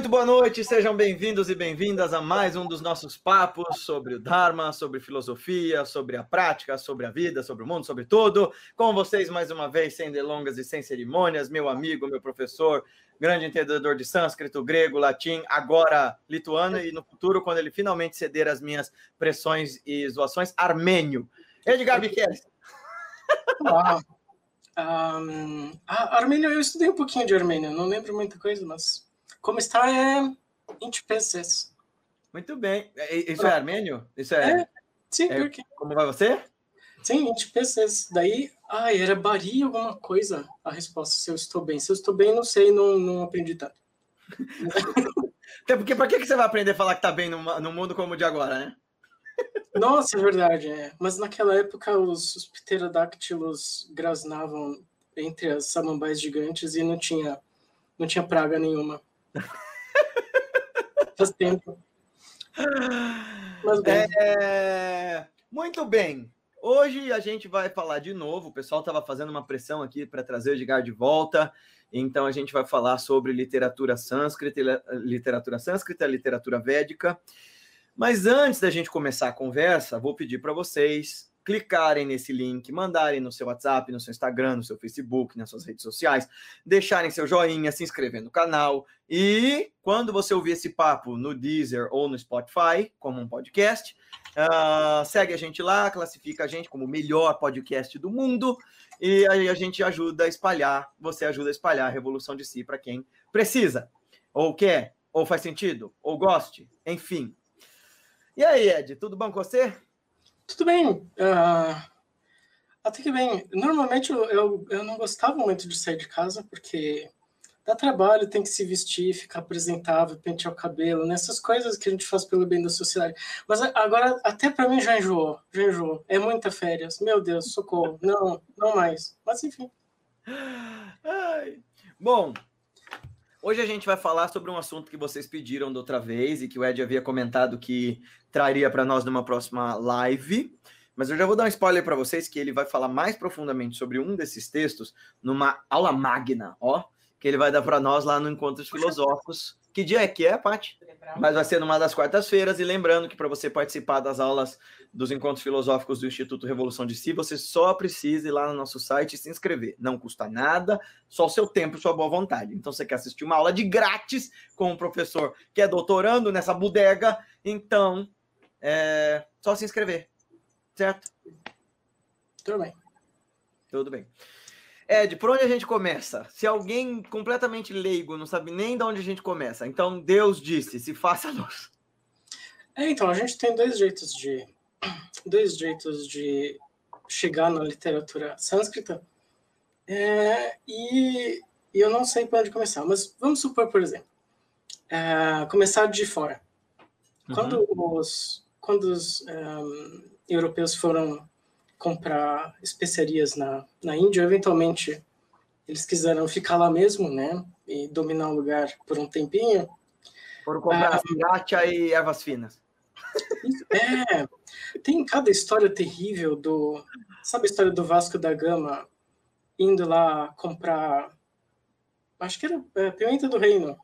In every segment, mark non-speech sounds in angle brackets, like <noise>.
Muito boa noite, sejam bem-vindos e bem-vindas a mais um dos nossos papos sobre o Dharma, sobre filosofia, sobre a prática, sobre a vida, sobre o mundo, sobre tudo. Com vocês, mais uma vez, sem delongas e sem cerimônias, meu amigo, meu professor, grande entendedor de sânscrito, grego, latim, agora lituano e no futuro, quando ele finalmente ceder às minhas pressões e zoações, armênio. Edgar Biqueres. Um, a Armênia, eu estudei um pouquinho de Armênia, não lembro muita coisa, mas como está é 20 pesos. Muito bem. Isso é armênio? Isso é. é sim, é, porque. Como vai você? Sim, 20 pesos. Daí, ah, era Bari alguma coisa a resposta, se eu estou bem. Se eu estou bem, não sei, não, não aprendi tanto. <laughs> Até porque, para que você vai aprender a falar que tá bem no, no mundo como o de agora, né? Nossa, é verdade, é. Mas naquela época os, os pterodáctilos grasnavam entre as samambaias gigantes e não tinha, não tinha praga nenhuma. Faz tempo. Mas bem. É... Muito bem. Hoje a gente vai falar de novo. O pessoal estava fazendo uma pressão aqui para trazer o Edgar de volta. Então a gente vai falar sobre literatura sânscrita, literatura sânscrita, literatura védica. Mas antes da gente começar a conversa, vou pedir para vocês clicarem nesse link, mandarem no seu WhatsApp, no seu Instagram, no seu Facebook, nas suas redes sociais, deixarem seu joinha, se inscrever no canal e quando você ouvir esse papo no Deezer ou no Spotify, como um podcast, uh, segue a gente lá, classifica a gente como o melhor podcast do mundo e aí a gente ajuda a espalhar, você ajuda a espalhar a revolução de si para quem precisa, ou quer, ou faz sentido, ou goste, enfim. E aí, Ed, tudo bom com você? Tudo bem. Uh, até que bem. Normalmente eu, eu, eu, não gostava muito de sair de casa, porque dá trabalho, tem que se vestir, ficar apresentável, pentear o cabelo, nessas né? coisas que a gente faz pelo bem da sociedade. Mas agora, até para mim já enjoou, já enjoou. É muita férias. Meu Deus, socorro. Não, não mais. Mas enfim. Ai. Bom, Hoje a gente vai falar sobre um assunto que vocês pediram da outra vez e que o Ed havia comentado que traria para nós numa próxima live. Mas eu já vou dar um spoiler para vocês que ele vai falar mais profundamente sobre um desses textos numa aula magna, ó, que ele vai dar para nós lá no Encontros Filosóficos. Que dia é que é, Paty? Mas vai ser numa das quartas-feiras. E lembrando que para você participar das aulas dos encontros filosóficos do Instituto Revolução de Si, você só precisa ir lá no nosso site e se inscrever. Não custa nada, só o seu tempo e sua boa vontade. Então, você quer assistir uma aula de grátis com um professor que é doutorando nessa bodega, então é só se inscrever. Certo? Tudo bem. Tudo bem. Ed, por onde a gente começa? Se alguém completamente leigo não sabe nem de onde a gente começa, então Deus disse: se faça luz. É, então, a gente tem dois jeitos de dois jeitos de chegar na literatura sânscrita. É, e, e, eu não sei por onde começar, mas vamos supor, por exemplo, é, começar de fora. Uhum. Quando os, quando os um, europeus foram comprar especiarias na, na Índia, eventualmente eles quiseram ficar lá mesmo, né, e dominar o lugar por um tempinho. Foram comprar ah, e ervas finas. É, tem cada história terrível do. Sabe a história do Vasco da Gama indo lá comprar. Acho que era é, Pimenta do Reino.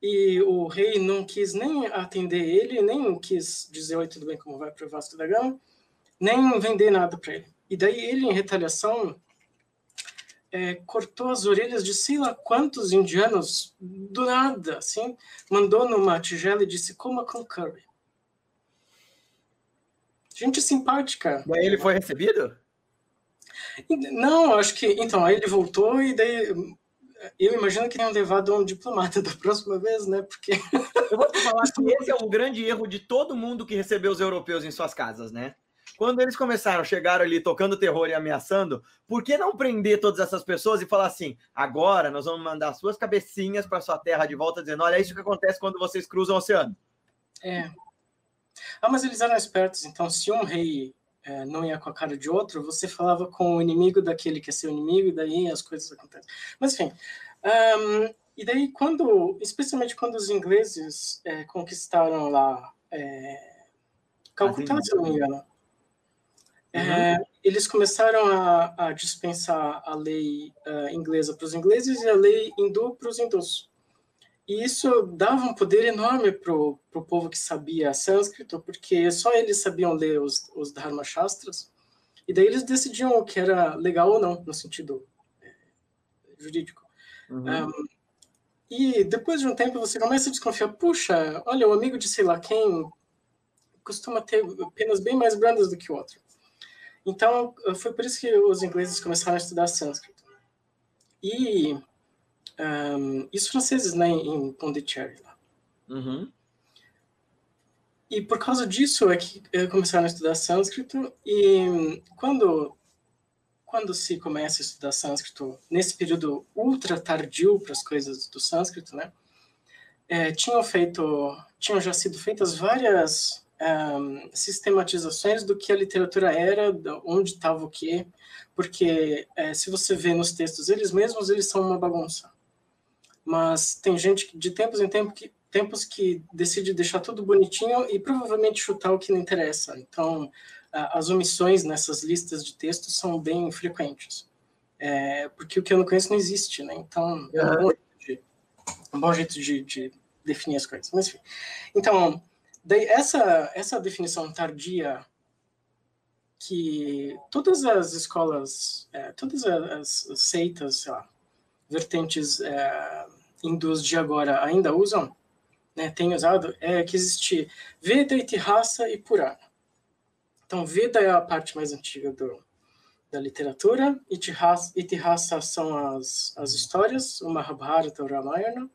E o rei não quis nem atender ele, nem quis dizer oi, tudo bem, como vai para o Vasco da Gama nem vender nada para ele. E daí ele, em retaliação, é, cortou as orelhas de sei lá quantos indianos do nada, assim, mandou numa tigela e disse: coma com curry. Gente simpática. E aí ele foi recebido? Não, acho que. Então, aí ele voltou e daí. Eu imagino que tenham levado um diplomata <laughs> da próxima vez, né? Porque. Eu vou te falar <laughs> que esse é um grande erro de todo mundo que recebeu os europeus em suas casas, né? Quando eles começaram, chegaram ali tocando terror e ameaçando, por que não prender todas essas pessoas e falar assim: agora nós vamos mandar suas cabecinhas para sua terra de volta, dizendo: olha, é isso que acontece quando vocês cruzam o oceano? É. Ah, mas eles eram espertos, então se um rei é, não ia com a cara de outro, você falava com o inimigo daquele que é seu inimigo, e daí as coisas acontecem. Mas enfim. Um, e daí, quando, especialmente quando os ingleses é, conquistaram lá é, Calcutá, se não me engano, é, uhum. eles começaram a, a, dispensar a lei uh, inglesa para os ingleses e a lei hindu para os hindus. e isso dava um poder enorme para o povo que sabia sânscrito, porque só eles sabiam ler os, os Dharma Shastras, e daí eles decidiam o que era legal ou não, no sentido é, jurídico. Uhum. Um, e depois de um tempo você começa a desconfiar, puxa, olha, o amigo de sei lá quem costuma ter penas bem mais brandas do que o outro. Então, foi por isso que os ingleses começaram a estudar sânscrito. E um, e os franceses, né, em Pondicherry lá. Uhum. E por causa disso é que começaram a estudar sânscrito e quando quando se começa a estudar sânscrito nesse período ultra tardio para as coisas do sânscrito, né? É, tinham feito, tinham já sido feitas várias um, sistematizações do que a literatura era, onde estava o quê, porque é, se você vê nos textos eles mesmos, eles são uma bagunça. Mas tem gente de tempos em tempos que tempos que decide deixar tudo bonitinho e provavelmente chutar o que não interessa. Então, as omissões nessas listas de textos são bem frequentes. É, porque o que eu não conheço não existe, né? Então, é um bom jeito de, um bom jeito de, de definir as coisas. Mas, enfim. Então, daí essa, essa definição tardia que todas as escolas, é, todas as, as, seitas, sei lá, vertentes é, hindus de agora ainda usam, né, tem usado, é que existe Veda, Itihasa e Purana. Então, Veda é a parte mais antiga do, da literatura, Itihasa, Itihasa são as, as histórias, o Mahabharata, o Ramayana,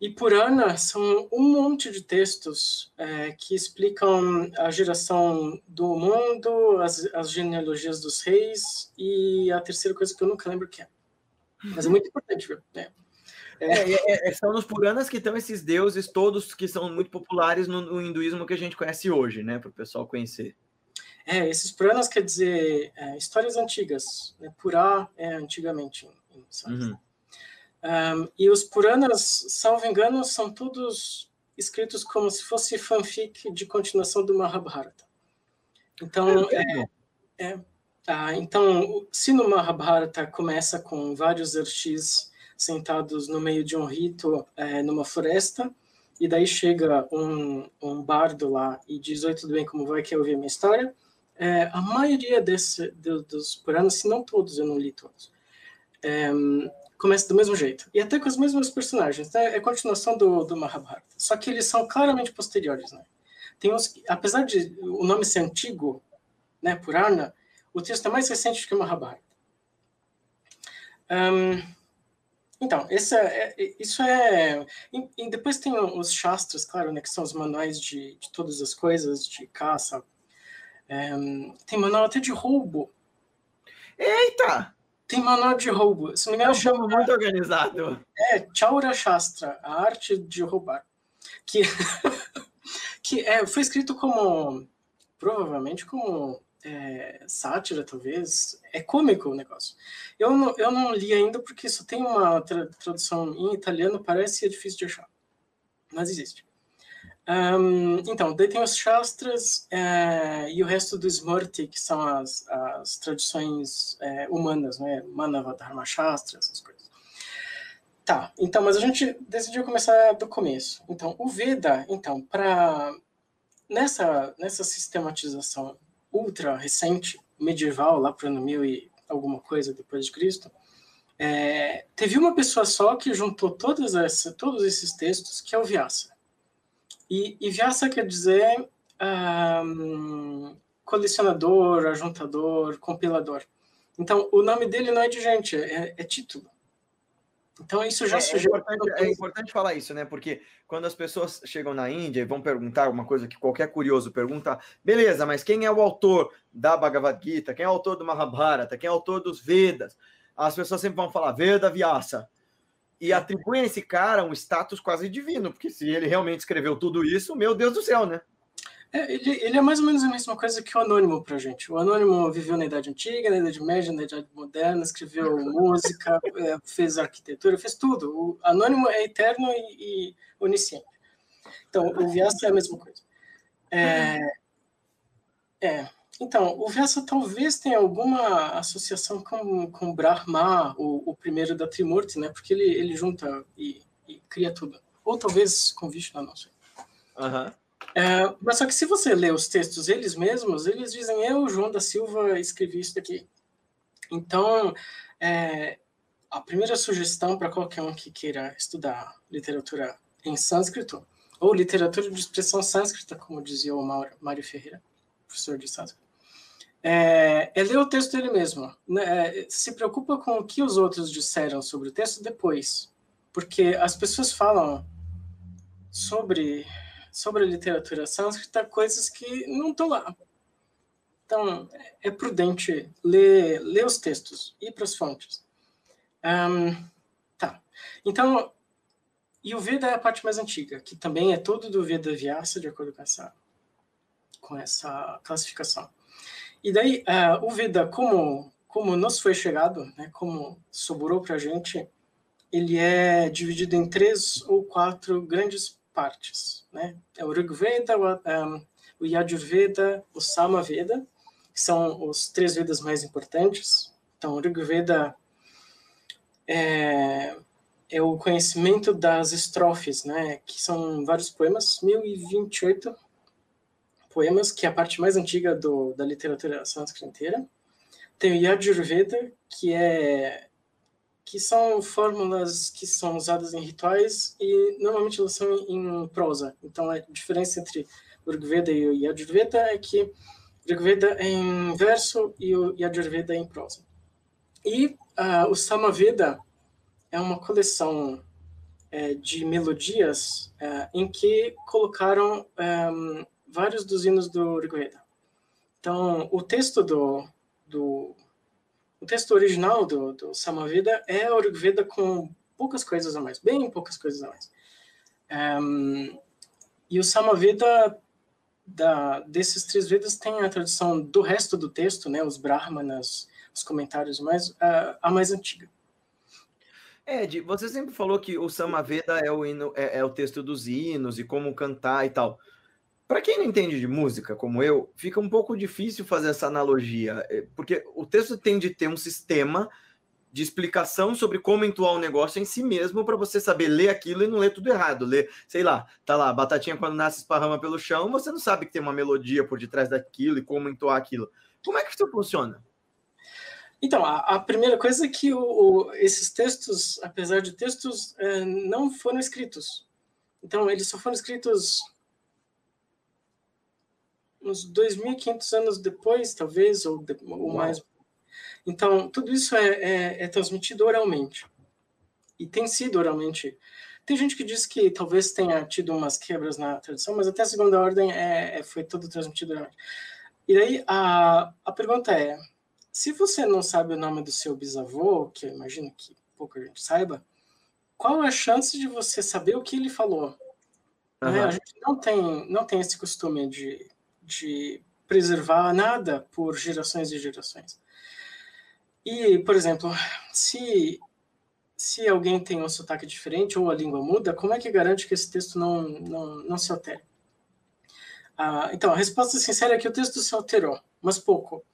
e Purana são um monte de textos é, que explicam a geração do mundo, as, as genealogias dos reis, e a terceira coisa que eu nunca lembro que é. Mas é muito importante, viu? É. É, é, é, é, são nos Puranas que estão esses deuses todos que são muito populares no, no hinduísmo que a gente conhece hoje, né? Para o pessoal conhecer. É, esses Puranas quer dizer histórias antigas. Né? Purá é antigamente em, em. Um, E os Puranas, salvo engano, são todos escritos como se fosse fanfic de continuação do Mahabharata. Então, é, é, ah, então se no Mahabharata começa com vários archis sentados no meio de um rito é, numa floresta, e daí chega um, um bardo lá e diz, oi, tudo bem, como vai, quer ouvir a minha história? É, a maioria desse, do, dos Puranas, se não todos, eu não li todos, é, começa do mesmo jeito. E até com os mesmos personagens, né? é continuação do, do Mahabharata. Só que eles são claramente posteriores, né? Tem uns, apesar de o nome ser antigo, né, Purana, o texto é mais recente que o Mahabharata. Um, então, esse é, é, isso é. E, e, depois tem os Shastras, claro, né, que são os manuais de, de todas as coisas, de caça. É, tem manual até de roubo. Eita! Tem manual de roubo. Se não me engano, é chama muito organizado. É, Chaura Shastra, a arte de roubar. Que, <laughs> que é, foi escrito como. Provavelmente como é, sátira, talvez. É cômico o negócio. Eu não, eu não li ainda porque só tem uma tra tradução em italiano, parece é difícil de achar. Mas existe. Um, então, daí tem os Shastras é, e o resto do Smurti, que são as, as tradições é, humanas, né? Manava Dharma Shastra, essas coisas. Tá, então, mas a gente decidiu começar do começo. Então, o Veda, então, para nessa, nessa sistematização ultra recente, medieval, lá para o ano mil e alguma coisa depois de Cristo, é, teve uma pessoa só que juntou todas essa, todos esses textos, que é o Vyasa. E, e Vyasa quer dizer um, colecionador, ajuntador, compilador. Então, o nome dele não é de gente, é, é título. Então, isso já é, é, importante, é importante falar isso, né? Porque quando as pessoas chegam na Índia e vão perguntar uma coisa que qualquer curioso pergunta, beleza, mas quem é o autor da Bhagavad Gita? Quem é o autor do Mahabharata? Quem é o autor dos Vedas? As pessoas sempre vão falar Veda Vyasa. E atribuem a esse cara um status quase divino, porque se ele realmente escreveu tudo isso, meu Deus do céu, né? É, ele, ele, é mais ou menos a mesma coisa que o Anônimo pra gente. O Anônimo viveu na Idade Antiga, na Idade Média, na Idade Moderna, escreveu <laughs> música, é, fez arquitetura, fez tudo. O Anônimo é eterno e, e onisciente. Então, o Vyasa é a mesma coisa. É, é, então, o Vyasa talvez tenha alguma associação com, com Brahma, o, o primeiro da Trimurti, né? Porque ele, ele junta e, e cria tudo. Ou talvez com Vishnu, não sei. Uhum. É, mas só que se você lê os textos eles mesmos, eles dizem, eu, João da Silva, escrevi isso daqui. Então, é, a primeira sugestão para qualquer um que queira estudar literatura em sânscrito, ou literatura de expressão sânscrita, como dizia o Mário Ferreira, professor de sânscrito, é, é ler o texto dele mesmo. Né? É, se preocupa com o que os outros disseram sobre o texto depois, porque as pessoas falam sobre sobre a literatura sânscrita coisas que não estão lá. Então, é prudente ler, ler os textos, ir para as fontes. Um, tá. Então, e o Veda é a parte mais antiga, que também é todo do Veda Vyasa, de acordo com essa, com essa classificação. E daí, uh, o Veda, como, como nos foi chegado, né, como sobrou para a gente, ele é dividido em três ou quatro grandes partes. Né? É o Rigveda, o, um, o Yajurveda, o Samaveda, que são os três Vedas mais importantes. Então, o Rigveda é, é o conhecimento das estrofes, né? que são vários poemas, 1028 poemas, que é a parte mais antiga do, da literatura sânscrita inteira. Tem o Yajurveda, que é que são fórmulas que são usadas em rituais e normalmente elas são em prosa. Então a diferença entre o Rigveda e o Yajurveda é que o Rigveda é em verso e o Yajurveda é em prosa. E uh, o Samaveda é uma coleção é, de melodias é, em que colocaram um, vários dos hinos do Rigveda. Então, o texto do, do o texto original do, do Samaveda é o Rigveda com poucas coisas a mais, bem poucas coisas a mais. Um, e o Samaveda da, desses três Vedas tem a tradução do resto do texto, né, os Brahmanas, os comentários mais a, a mais antiga. Ed, você sempre falou que o Samaveda é o, hino, é, é o texto dos hinos e como cantar e tal. Para quem não entende de música, como eu, fica um pouco difícil fazer essa analogia, é, porque o texto tem de ter um sistema de explicação sobre como entoar o negócio em si mesmo para você saber ler aquilo e não ler tudo errado. Ler, sei lá, tá lá, batatinha quando nasce esparrama pelo chão, você não sabe que tem uma melodia por detrás daquilo e como entoar aquilo. Como é que isso funciona? Então, a, a primeira coisa é que o, o, esses textos, apesar de textos, é, não foram escritos. Então, eles só foram escritos uns 2.500 anos depois, talvez, ou, de, ou mais. Então, tudo isso é, é, é, transmitido oralmente. E tem sido oralmente. Tem gente que diz que talvez tenha tido umas quebras na tradição, mas até a segunda ordem é, é, foi tudo transmitido oralmente. E daí a, a pergunta é: se você não sabe o nome do seu bisavô, que eu imagino que pouca gente saiba, qual é a chance de você saber o que ele falou? Uhum. A gente não tem, não tem esse costume de de preservar nada por gerações e gerações. E, por exemplo, se se alguém tem um sotaque diferente ou a língua muda, como é que garante que esse texto não, não, não se altere? Ah, então, a resposta sincera é que o texto se alterou, mas pouco.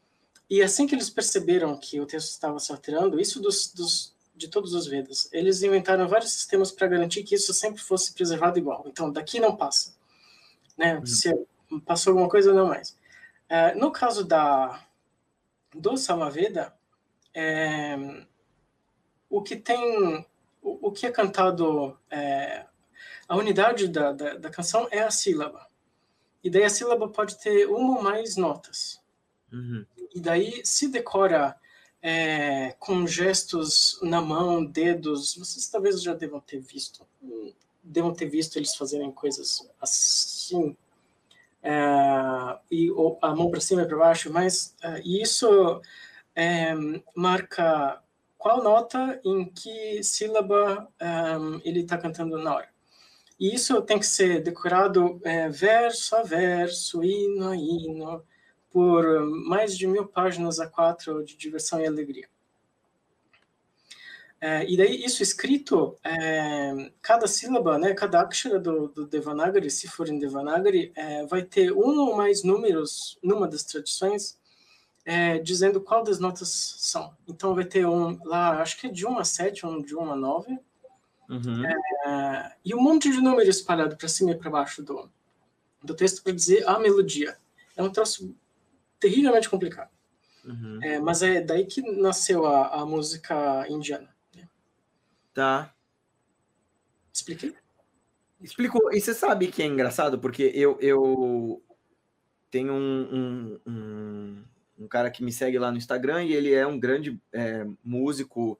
E assim que eles perceberam que o texto estava se alterando, isso dos, dos, de todos os Vedas, eles inventaram vários sistemas para garantir que isso sempre fosse preservado igual. Então, daqui não passa. Né? Uhum. Se passou alguma coisa ou não mais. É, no caso da do Samaveda, é, o que tem, o, o que é cantado, é, a unidade da, da, da, canção é a sílaba. E daí a sílaba pode ter uma ou mais notas. Uhum. E daí se decora é, com gestos na mão, dedos. Vocês talvez já devam ter visto, devam ter visto eles fazerem coisas assim e a mão para cima e para baixo, mas é, isso é, marca qual nota em que sílaba ele está cantando na hora. E isso tem que ser decorado verso a verso, hino a hino, por mais de mil páginas a quatro de diversão e alegria. É, e daí, isso escrito, é, cada sílaba, né, cada akshara do, do Devanagari, se for em Devanagari, é, vai ter um ou mais números numa das tradições, é, dizendo qual das notas são. Então, vai ter um lá, acho que é de 1 a 7, um de 1 a 9, Uhum. É, e um monte de número espalhado para cima e para baixo do, do texto para dizer a melodia. É um troço terrivelmente complicado. Uhum. É, mas é daí que nasceu a, a música indiana. Tá. Expliquei? Explicou. E você sabe que é engraçado, porque eu, eu tenho um, um, um, um cara que me segue lá no Instagram e ele é um grande é, músico,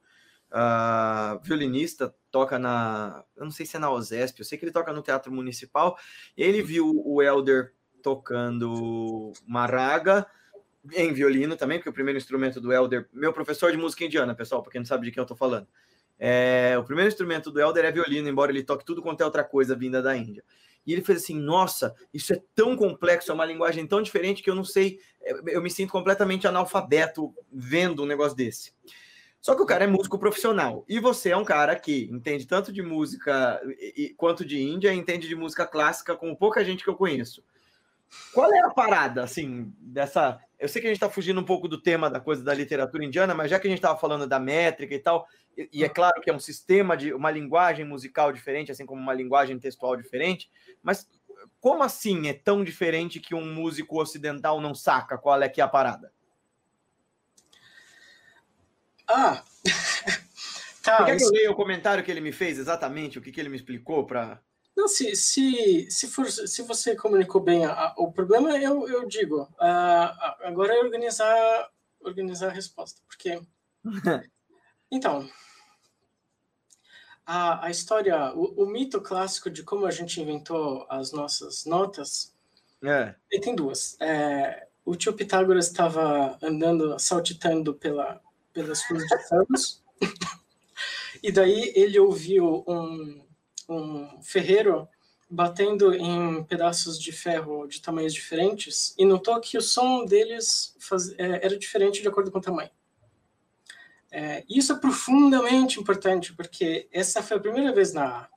uh, violinista, toca na. Eu não sei se é na OSESP, eu sei que ele toca no Teatro Municipal. Ele viu o Elder tocando uma raga em violino também, porque o primeiro instrumento do Elder, meu professor de música indiana, pessoal, para quem não sabe de quem eu estou falando. É, o primeiro instrumento do Elder é violino, embora ele toque tudo quanto é outra coisa vinda da Índia. E ele fez assim: nossa, isso é tão complexo, é uma linguagem tão diferente que eu não sei, eu me sinto completamente analfabeto vendo um negócio desse. Só que o cara é músico profissional. E você é um cara que entende tanto de música quanto de Índia, entende de música clássica, como pouca gente que eu conheço. Qual é a parada, assim, dessa. Eu sei que a gente está fugindo um pouco do tema da coisa da literatura indiana, mas já que a gente estava falando da métrica e tal, e, é claro que é um sistema de uma linguagem musical diferente, assim como uma linguagem textual diferente, mas como assim é tão diferente que um músico ocidental não saca qual é que é a parada? Ah, <laughs> tá. Por que, isso... eu leio o comentário que ele me fez exatamente, o que, que ele me explicou para não, se, se, se, for, se você comunicou bem, a, o problema eu, eu digo, a, agora é organizar, organizar a resposta, porque. <laughs> então, a, a história, o, o, mito clássico de como a gente inventou as nossas notas, é. ele tem duas. É, o tio Pitágoras estava andando, saltitando pela, pelas ruas de Samos, <laughs> e daí ele ouviu um um ferreiro batendo em pedaços de ferro de tamanhos diferentes e notou que o som deles faz, é, era diferente de acordo com o tamanho. É, isso é profundamente importante porque essa foi a primeira vez na,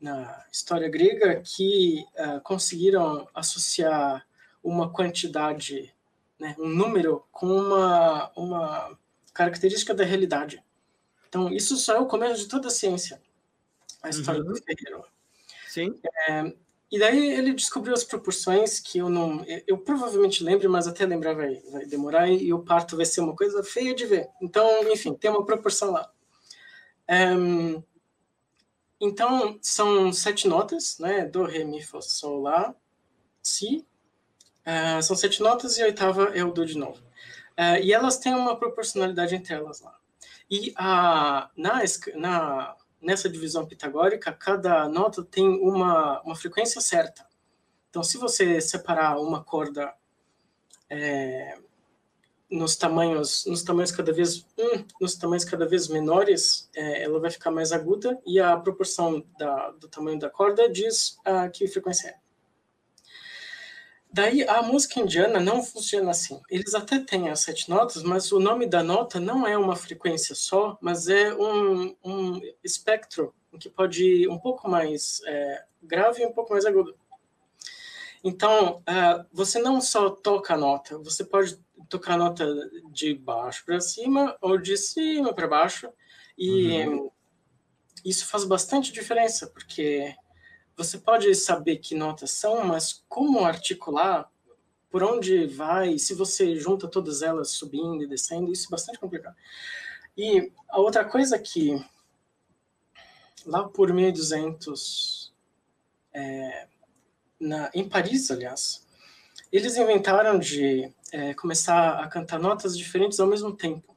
na história grega que uh, conseguiram associar uma quantidade, né, um número, com uma, uma característica da realidade. Então, isso só é o começo de toda a ciência a história uhum. do ferreiro. Sim. É, e daí ele descobriu as proporções que eu não. Eu, provavelmente lembro, mas até lembrar vai, vai demorar e, o parto vai ser uma coisa feia de ver. Então, enfim, tem uma proporção lá. É, então, são sete notas, né? Do, Ré, Mi, Fá, Sol, Lá, Si. É, são sete notas e a oitava é o Do de novo. É, e elas têm uma proporcionalidade entre elas lá. E a, na, na nessa divisão pitagórica, cada nota tem uma, uma frequência certa. Então, se você separar uma corda é, nos tamanhos nos tamanhos cada vez um, nos tamanhos cada vez menores, é, ela vai ficar mais aguda e a proporção da, do tamanho da corda diz uh, que frequência é. Daí a música indiana não funciona assim. Eles até têm as sete notas, mas o nome da nota não é uma frequência só, mas é um, um espectro que pode ir um pouco mais é, grave e um pouco mais agudo. Então, uh, você não só toca a nota, você pode tocar a nota de baixo para cima ou de cima para baixo, e uhum. isso faz bastante diferença, porque você pode saber que notas são, mas como articular, por onde vai, se você junta todas elas subindo e descendo, isso é bastante complicado. E a outra coisa que, lá por 1200, é, na, em Paris, aliás, eles inventaram de é, começar a cantar notas diferentes ao mesmo tempo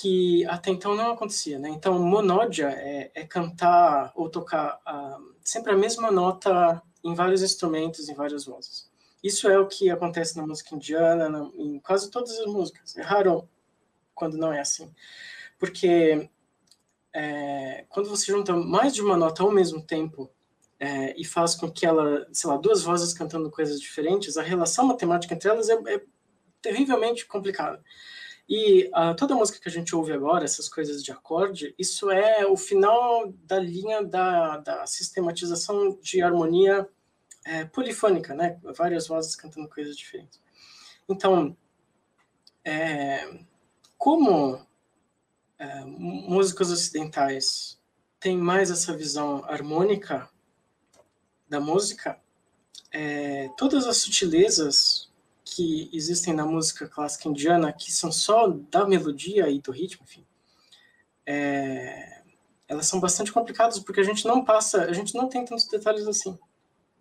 que até então não acontecia, né? Então, monódia é, é cantar ou tocar uh, sempre a mesma nota em vários instrumentos, em várias vozes. Isso é o que acontece na música indiana, na, em quase todas as músicas. É raro quando não é assim, porque é, quando você junta mais de uma nota ao mesmo tempo é, e faz com que ela, sei lá, duas vozes cantando coisas diferentes, a relação matemática entre elas é, é terrivelmente complicada. E uh, toda música que a gente ouve agora, essas coisas de acorde, isso é o final da linha da, da sistematização de harmonia é, polifônica, né? Várias vozes cantando coisas diferentes. Então, é, como é, músicos ocidentais tem mais essa visão harmônica da música, é, todas as sutilezas que existem na música clássica indiana, que são só da melodia e do ritmo, enfim, é, elas são bastante complicadas porque a gente não passa, a gente não tem tantos detalhes assim.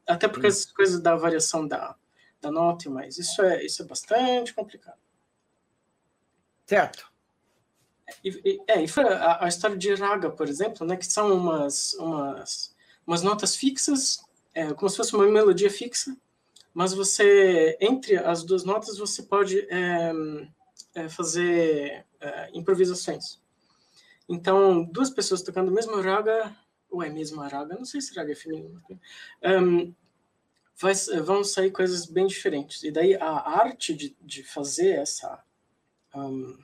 Até porque as coisas da variação da, da nota, mas isso é, isso é bastante complicado. Certo. E, é, e a, a, história de raga, por exemplo, né, que são umas, umas, umas notas fixas, é, como se fosse uma melodia fixa, mas você, entre as duas notas, você pode é, é, fazer é, improvisações. Então, duas pessoas tocando o mesmo raga, ou é mesmo raga, não sei se raga é feminino, um, vai, vão sair coisas bem diferentes. E daí a arte de, de fazer essa, um,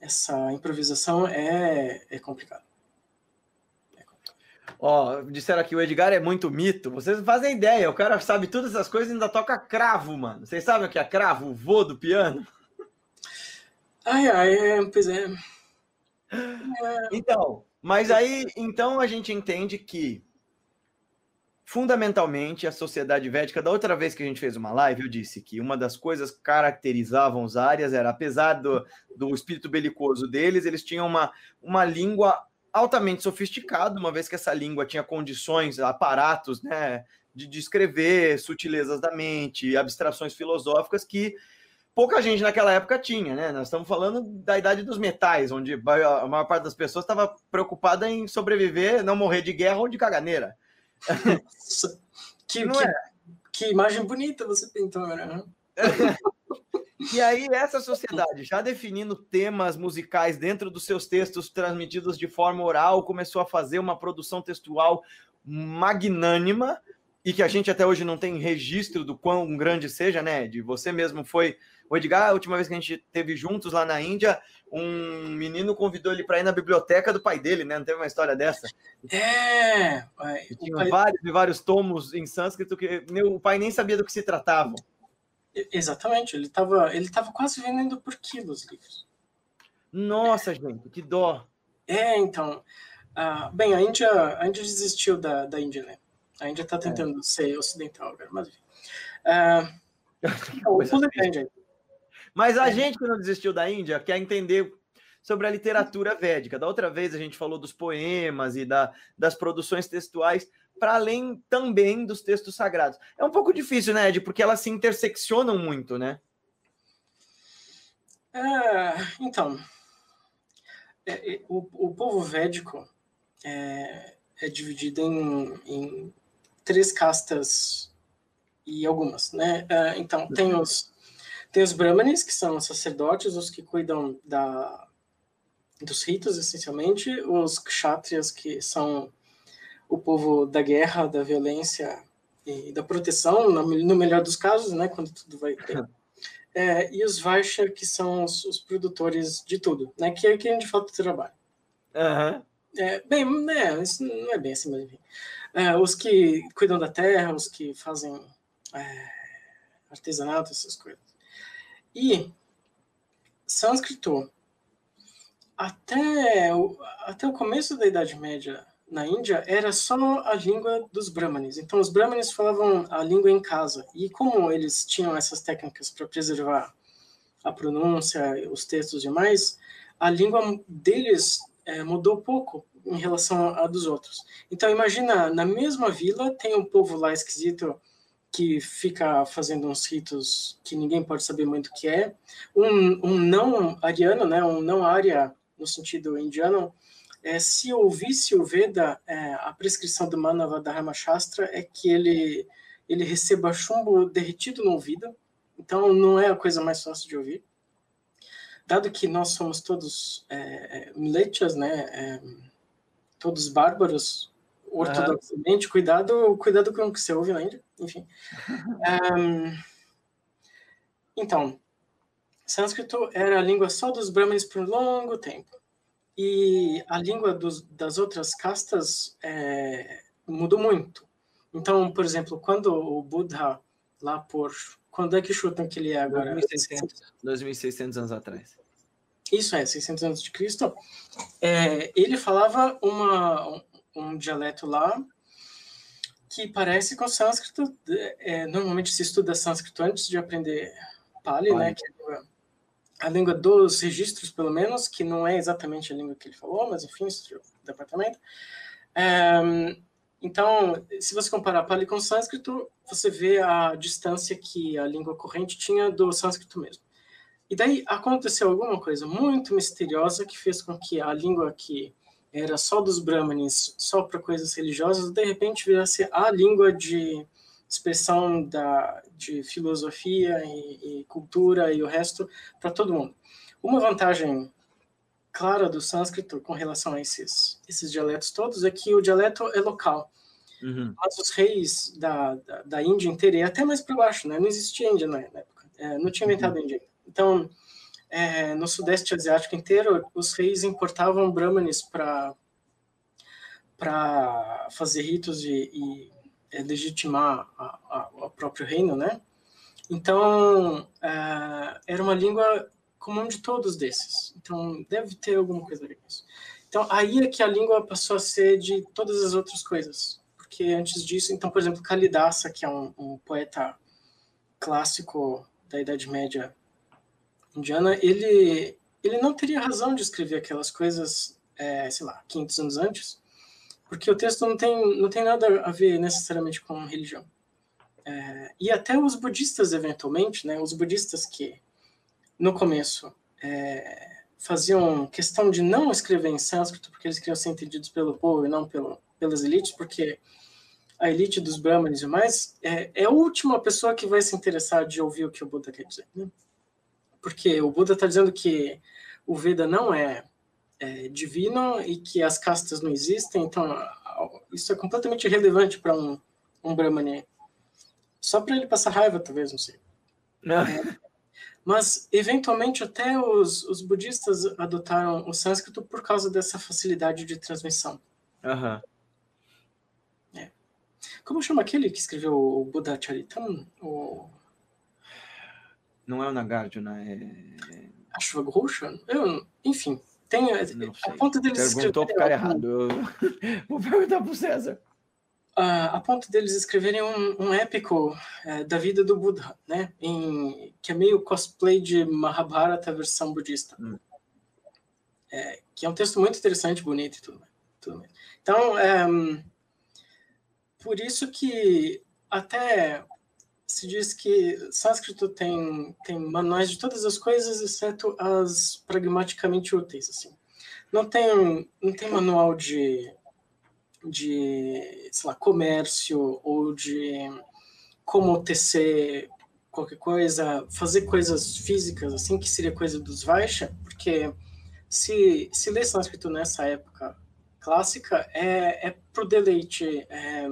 essa improvisação é, é complicada. Ó, disseram aqui, o Edgar é muito mito. Vocês não fazem ideia, o cara sabe todas essas coisas e ainda toca cravo, mano. Vocês sabem o que é cravo? O vô do piano? Ai, ai, é, pois é. <laughs> Então, mas aí, então a gente entende que fundamentalmente a sociedade védica, da outra vez que a gente fez uma live, eu disse que uma das coisas que caracterizavam os áreas era, apesar do, do espírito belicoso deles, eles tinham uma, uma língua altamente sofisticada, uma vez que essa língua tinha condições, aparatos, né, de descrever sutilezas da mente, abstrações filosóficas que pouca gente naquela época tinha, né? Nós estamos falando da idade dos metais, onde a maior parte das pessoas estava preocupada em sobreviver, não morrer de guerra ou de caganeira. <laughs> que, que, é? que, imagem bonita você pintou, né? <laughs> E aí, essa sociedade, já definindo temas musicais dentro dos seus textos transmitidos de forma oral, começou a fazer uma produção textual magnânima e que a gente até hoje não tem registro do quão grande seja, né? De você mesmo foi o Edgar, a última vez que a gente teve juntos lá na Índia, um menino convidou ele para ir na biblioteca do pai dele, né? Não teve uma história dessa? É! Tinha pai... vários vários tomos em sânscrito que meu, o pai nem sabia do que se tratavam. Exatamente, ele estava ele tava quase vendendo por quilos livros. Nossa, gente, que dó! É, então. Uh, bem, a Índia, a Índia desistiu da, da Índia, né? A Índia está tentando é. ser ocidental agora, mas enfim. <laughs> Aí. Mas a é. gente que não desistiu da Índia quer entender sobre a literatura védica. Da outra vez a gente falou dos poemas e da, das produções textuais, para além também dos textos sagrados. É um pouco difícil, né, Ed? Porque elas se interseccionam muito, né? É, então, é, é, o, o povo védico é, é dividido em, em, três castas e algumas, né? É, então, tem uhum. os tem os brahmanes, que são os sacerdotes, os que cuidam da, dos ritos, essencialmente, os kshatriyas, que são o povo da guerra, da violência e da proteção, no melhor dos casos, né, quando tudo vai bem. <laughs> É, e os Vaishya, que são os, os, produtores de tudo, né, que é quem de fato trabalha. Uhum. É, bem, né, isso não é bem assim, mas enfim. É, os que cuidam da terra, os que fazem é, artesanato, essas coisas. E sânscrito, até o, até o começo da Idade Média na Índia, era só a língua dos brahmanes. Então, os brahmanes falavam a língua em casa. E como eles tinham essas técnicas para preservar a pronúncia, os textos e mais, a língua deles é, mudou pouco em relação à dos outros. Então, imagina, na mesma vila tem um povo lá esquisito que fica fazendo uns ritos que ninguém pode saber muito o que é. Um, um não ariano, né, um não área no sentido indiano, é, se ouvisse o Veda, é, a prescrição do Manavadharma Shastra é que ele, ele receba chumbo derretido no ouvido, então não é a coisa mais fácil de ouvir. Dado que nós somos todos é, é né, é, todos bárbaros, ortodoxamente, cuidado, cuidado com o que você ouve na Índia, enfim. <laughs> Um, então, sânscrito era a língua só dos brahmanes por um longo tempo. E a língua dos, das outras castas é, mudou muito. Então, por exemplo, quando o Buda, lá por. Quando é que chutam que ele é agora? 2.600, 2.600 anos atrás. Isso é, 600 anos de Cristo. É, ele falava uma, um, dialeto lá que parece com sânscrito. É, normalmente se estuda sânscrito antes de aprender Pali, né? Que é a língua, dos registros, pelo menos, que não é exatamente a língua que ele falou, mas enfim, isso é o departamento. Então, se você comparar Pali com sânscrito, você vê a distância que a língua corrente tinha do sânscrito mesmo. E daí aconteceu alguma coisa muito misteriosa que fez com que a língua que era só dos brahmanes, só para coisas religiosas, de repente virasse a língua de expressão da, de filosofia e, e cultura e o resto para todo mundo. Uma vantagem clara do sânscrito com relação a esses, esses dialetos todos é que o dialeto é local. Uhum. Mas os reis da, da, da, Índia inteira, e até mais para baixo, né? não existia Índia na época, é, não tinha inventado uhum. Índia então, é, no Sudeste Asiático inteiro, os reis importavam brahmanes para para fazer ritos e, e é, legitimar o próprio reino, né? Então, é, era uma língua comum de todos desses. Então, deve ter alguma coisa a ver com isso. Então, aí é que a língua passou a ser de todas as outras coisas. Porque antes disso, então, por exemplo, Kalidasa, que é um, um poeta clássico da Idade Média indiana, ele, ele não teria razão de escrever aquelas coisas, é, sei lá, 500 anos antes, porque o texto não tem, não tem nada a ver necessariamente com religião. É, e até os budistas, eventualmente, né, os budistas que, no começo, é, faziam questão de não escrever em sânscrito, porque eles queriam ser entendidos pelo povo e não pelo, pelas elites, porque a elite dos brahmanes e mais é, é a última pessoa que vai se interessar de ouvir o que o Buda quer dizer. Né? porque o Buda está dizendo que o Veda não é, é, divino e que as castas não existem, então isso é completamente irrelevante para um, um Brahmane. Só para ele passar raiva, talvez, não sei. Não. É, mas, eventualmente, até os, os budistas adotaram o sânscrito por causa dessa facilidade de transmissão. Uhum. É. Como chama aquele que escreveu o Buddha Charitam? O... Não é o Nagarjuna, é. Ashwagosha? Eu, enfim, tem. A ponto deles Perguntou pro cara errado. Eu... Vou perguntar pro César. a ponto deles escreverem um, um épico é, da vida do Buda, né? Em, que é meio cosplay de Mahabharata versão budista. Hum. É, que é um texto muito interessante, bonito e tudo, tudo Então, é, por isso que até se diz que sânscrito tem, tem manuais de todas as coisas, exceto as pragmaticamente úteis, assim. Não tem, não tem manual de, de, sei lá, comércio ou de como tecer qualquer coisa, fazer coisas físicas, assim, que seria coisa dos Vaishya, porque se, se ler sânscrito nessa época clássica é, é pro deleite, é,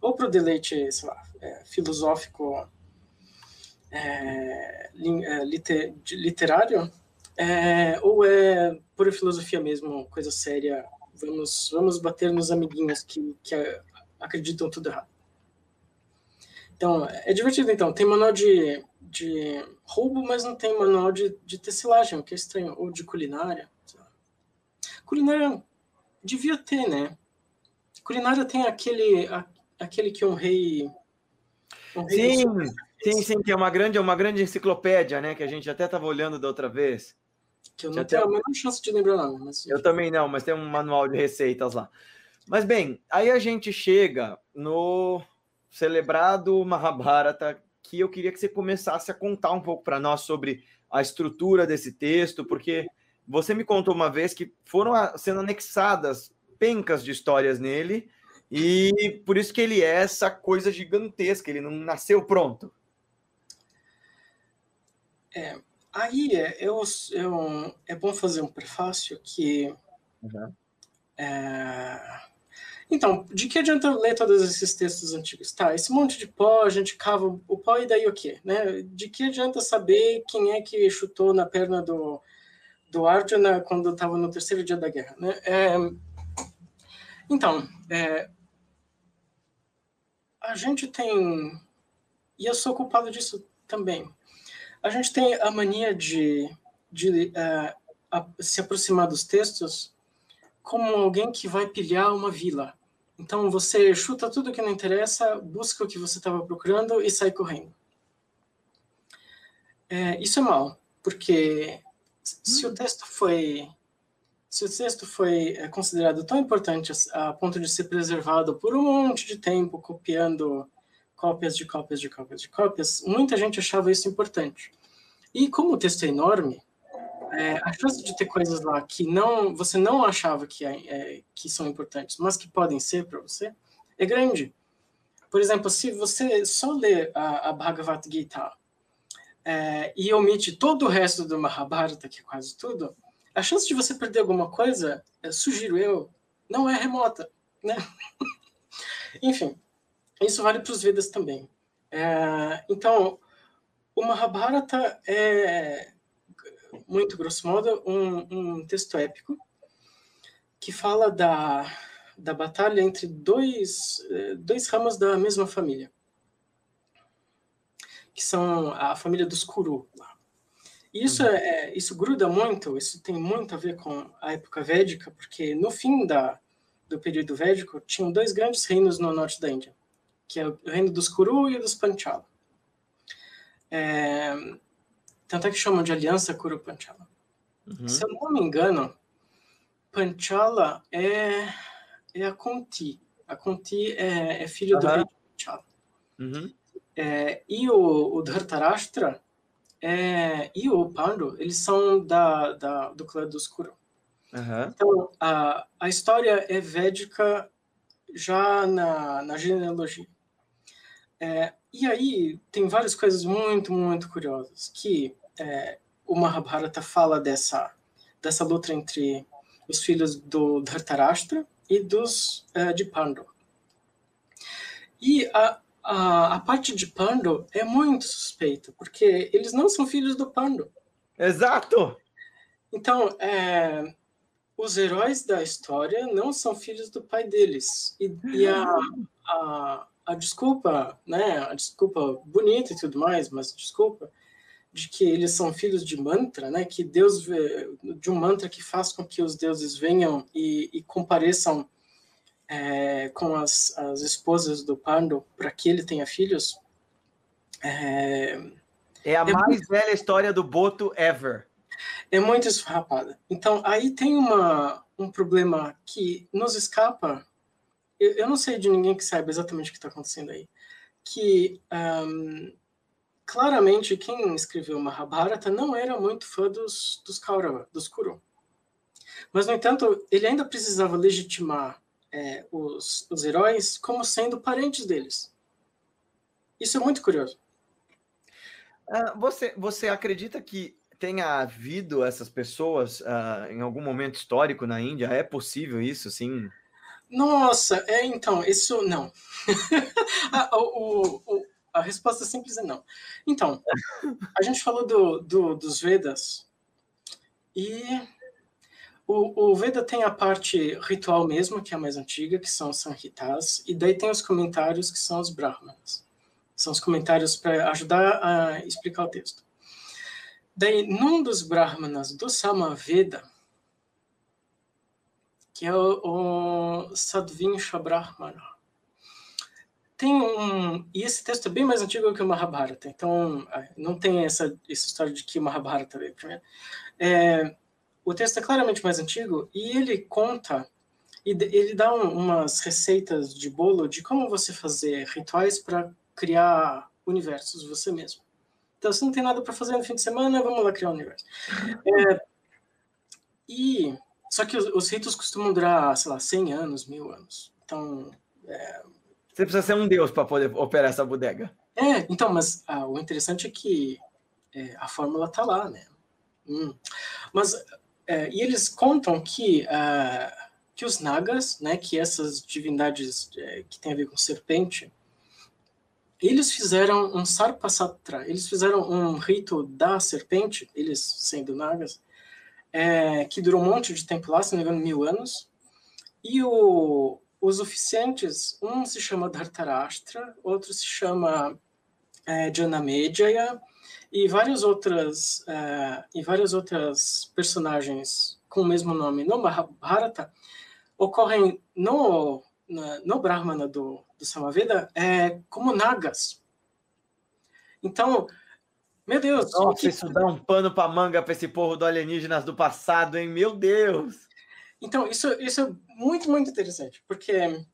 ou pro deleite, sei lá, é, filosófico é, é liter, literário, é, ou é pura filosofia mesmo, coisa séria, vamos, vamos bater nos amiguinhos que, que acreditam tudo errado. Então, é divertido, então. Tem manual de, de roubo, mas não tem manual de, de tecelagem, o que é estranho. Ou de culinária. Culinária devia ter, né? Culinária tem aquele, a, aquele que um rei Sim, sim, sim, que é uma grande, é uma grande enciclopédia, né? Que a gente até estava olhando da outra vez. Que eu não tenho a menor chance de lembrar, não. Mas... Eu também não, mas tem um manual de receitas lá. Mas bem, aí a gente chega no celebrado Mahabharata, que eu queria que você começasse a contar um pouco para nós sobre a estrutura desse texto, porque você me contou uma vez que foram sendo anexadas pencas de histórias nele, e por isso que ele é essa coisa gigantesca, ele não nasceu pronto. É, aí é, eu, eu, é bom fazer um prefácio que. Uhum. É, então, de que adianta ler todos esses textos antigos? Tá, esse monte de pó, a gente cava o pó e daí o quê? Né? De que adianta saber quem é que chutou na perna do, do Arjuna quando estava no terceiro dia da guerra? Né? É, então, é, a gente tem, e eu sou culpado disso também, a gente tem a mania de, de uh, a, se aproximar dos textos como alguém que vai pilhar uma vila. Então você chuta tudo que não interessa, busca o que você estava procurando e sai correndo. É, isso é mal, porque se o texto foi se o texto foi é, considerado tão importante a, ponto de ser preservado por um monte de tempo, copiando cópias de cópias de cópias de cópias, muita gente achava isso importante. E como o texto é enorme, é, a chance de ter coisas lá que não você não achava que, é, que são importantes, mas que podem ser para você, é grande. Por exemplo, se você só lê a, a Bhagavad Gita é, e omite todo o resto do Mahabharata, que é quase tudo, a chance de você perder alguma coisa, é, sugiro eu, não é remota, né? <laughs> Enfim, isso vale para os Vedas também. É, então, o Mahabharata é, muito grosso modo, um, um texto épico que fala da, da batalha entre dois, eh, dois ramos da mesma família, que são a família dos Kuru. Isso, uhum. é, isso gruda muito, isso tem muito a ver com a época védica, porque no fim da, do período védico tinham dois grandes reinos no norte da Índia, que é o reino dos Kuru e dos Panchala. É, tanto é que chamam de aliança Kuru Panchala. Uhum. Se eu não me engano, Panchala é, é a Kunti. A Kunti é, é filho uhum. do rei de Panchala. Uhum. É, e o, o Dhartarashtra é, e o Pandu, eles são da, da, do clã dos Kuru. Então, a, a história é védica já na, na genealogia. É, e aí tem várias coisas muito, muito curiosas, que é, o Mahabharata fala dessa, dessa luta entre os filhos do Dhartarashtra e dos é, de Pandu. E a, a, a, parte de Pandu é muito suspeita, porque eles não são filhos do Pandu. Exato! Então, é, os heróis da história não são filhos do pai deles. E, e a, a, a desculpa, né, a desculpa bonita e tudo mais, mas desculpa, de que eles são filhos de mantra, né, que Deus, de um mantra que faz com que os deuses venham e, e compareçam é, com as, as esposas do Pandu para que ele tenha filhos. É, é a é mais muito, velha história do Boto ever. É muito esfarrapada. Então, aí tem uma, um problema que nos escapa eu, eu não sei de ninguém que saiba exatamente o que está acontecendo aí. Que um, claramente quem escreveu Mahabharata não era muito fã dos, dos Kaurava, dos Kuru. Mas, no entanto, ele ainda precisava legitimar é, os, os heróis como sendo parentes deles. Isso é muito curioso. Uh, você, você acredita que tenha havido essas pessoas uh, em algum momento histórico na Índia? É possível isso, sim? Nossa, é então, isso não. <laughs> a, o, o, a resposta simples é não. Então, a gente falou do, do dos Vedas e o, o, Veda tem a parte ritual mesmo, que é a mais antiga, que são os Sanhitas, e daí tem os comentários, que são os Brahmanas. São os comentários para ajudar a explicar o texto. Daí, num dos Brahmanas do Samaveda, que é o, o Sadvinsha Brahmana. Tem um. E esse texto é bem mais antigo que o Mahabharata, então é, não tem essa, essa história de que o Mahabharata veio primeiro. É, o texto é claramente mais antigo e ele conta e ele dá um, umas receitas de bolo de como você fazer rituais para criar universos você mesmo. Então, se não tem nada para fazer no fim de semana, vamos lá criar um universo. É, e só que os, os, ritos costumam durar, sei lá, 100 anos, mil anos. Então. É... Você precisa ser um deus para poder operar essa bodega. É, então, mas ah, o interessante é que é, a fórmula tá lá, né? Hum. Mas. É, e eles contam que, uh, que os nagas, né, que essas divindades é, que têm a ver com serpente, eles fizeram um sarpasatra, eles fizeram um rito da serpente, eles sendo nagas, é, que durou um monte de tempo lá, se não me engano, mil anos. E o, os oficiantes, um se chama Dhartarashtra, outro se chama é, Janamejaya, e várias outras uh, e várias outras personagens com o mesmo nome no Mahabharata ocorrem no no, no Brahmana do, do Samaveda é, como nagas. Então, meu Deus. Nossa, que... isso dá um pano para manga para esse povo do alienígenas do passado, hein? Meu Deus! Então, isso, isso é muito, muito interessante, porque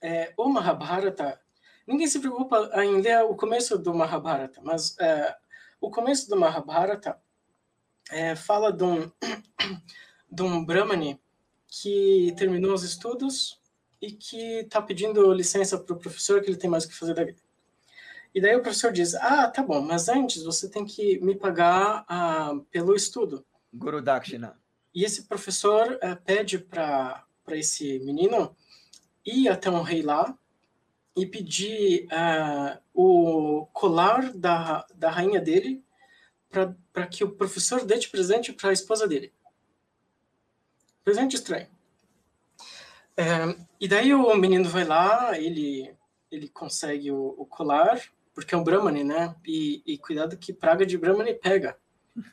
é, o Mahabharata, ninguém se preocupa em ler o começo do Mahabharata, mas é, o começo do Mahabharata é, fala de um, <clears throat> de um Brahmani que terminou os estudos e que está pedindo licença para o professor que ele tem mais o que fazer da vida. E daí o professor diz: Ah, tá bom, mas antes você tem que me pagar ah, pelo estudo. Guru Dakshina. E esse professor uh, pede para esse menino ir até um rei lá e pedir uh, o colar da, da rainha dele para que o professor dê de presente para a esposa dele. Presente estranho. É, e daí o menino vai lá, ele, ele consegue o, o colar, porque é um Brahmani, né? E, e, cuidado que praga de Brahmani pega.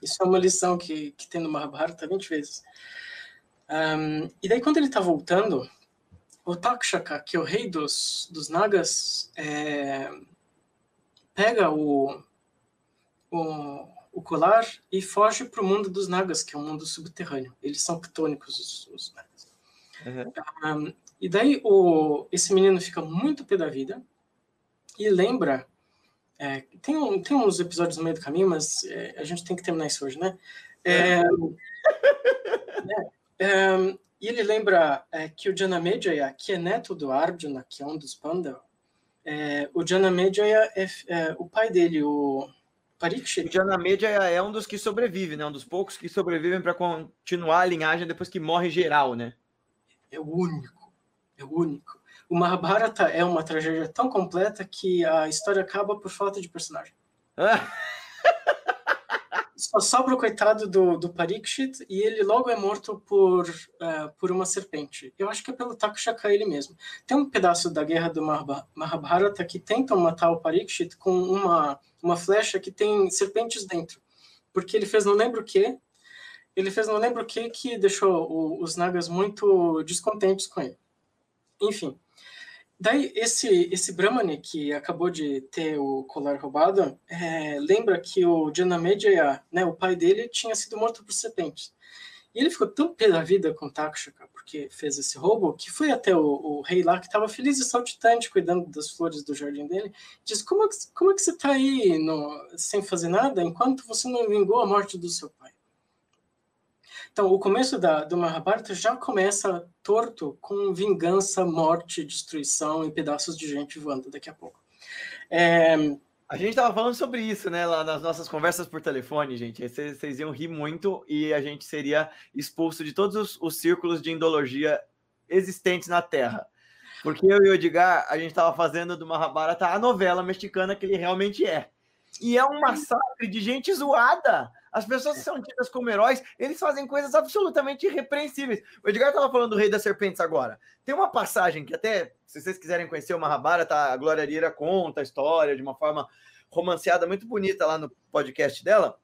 Isso é uma lição que, que tem no Mahabharata 20 vezes. Um, e daí, quando ele está voltando, o Takshaka, que é o rei dos, dos Nagas, é, pega o, o, o, colar e foge para o mundo dos Nagas, que é um mundo subterrâneo. Eles são ctônicos, os, os Nagas. Uhum. Um, e daí o, esse menino fica muito pé da vida e lembra é, tem, um, tem uns episódios no meio do caminho, mas é, a gente tem que terminar isso hoje, né? É, <laughs> né? é e ele lembra é, que o Janamejaya, que é neto do Arjuna, que é um dos Pandava, é, o Janamejaya é, o pai dele, o Parikshit. O Janamejaya é um dos que sobrevive, né? Um dos poucos que sobrevivem para continuar a linhagem depois que morre geral, né? É o único, é o único o Mahabharata é uma tragédia tão completa que a história acaba por falta de personagem. <laughs> Só sobra o coitado do, do Parikshit e ele logo é morto por, uh, por uma serpente. Eu acho que é pelo Takshaka ele mesmo. Tem um pedaço da guerra do Mahabharata que tentam matar o Parikshit com uma, uma flecha que tem serpentes dentro. Porque ele fez não lembro o que, ele fez não lembro o que que deixou o, os Nagas muito descontentes com ele. Enfim, Daí, esse, esse Brahmani que acabou de ter o colar roubado, é, lembra que o Janamejaya, né, o pai dele, tinha sido morto por serpentes. E ele ficou tão pé da vida com Takshaka, porque fez esse roubo, que foi até o, o rei lá, que estava feliz e saltitante, cuidando das flores do jardim dele, diz, como é que, como é que você está aí no, sem fazer nada, enquanto você não vingou a morte do seu pai? Então, o começo da, do Mahabharata já começa torto com vingança, morte, destruição e pedaços de gente voando daqui a pouco. É... A gente estava falando sobre isso, né, lá nas nossas conversas por telefone, gente. Vocês iam rir muito e a gente seria expulso de todos os, os círculos de endologia existentes na Terra. Porque eu e o Edgar, a gente estava fazendo do Mahabharata a novela mexicana que ele realmente é. E é um massacre de gente zoada. As pessoas que são tidas como heróis, eles fazem coisas absolutamente irrepreensíveis. O Edgar estava falando do Rei das Serpentes agora. Tem uma passagem que até, se vocês quiserem conhecer o Mahabharata, a Glória Lira conta a história de uma forma romanceada muito bonita lá no podcast dela.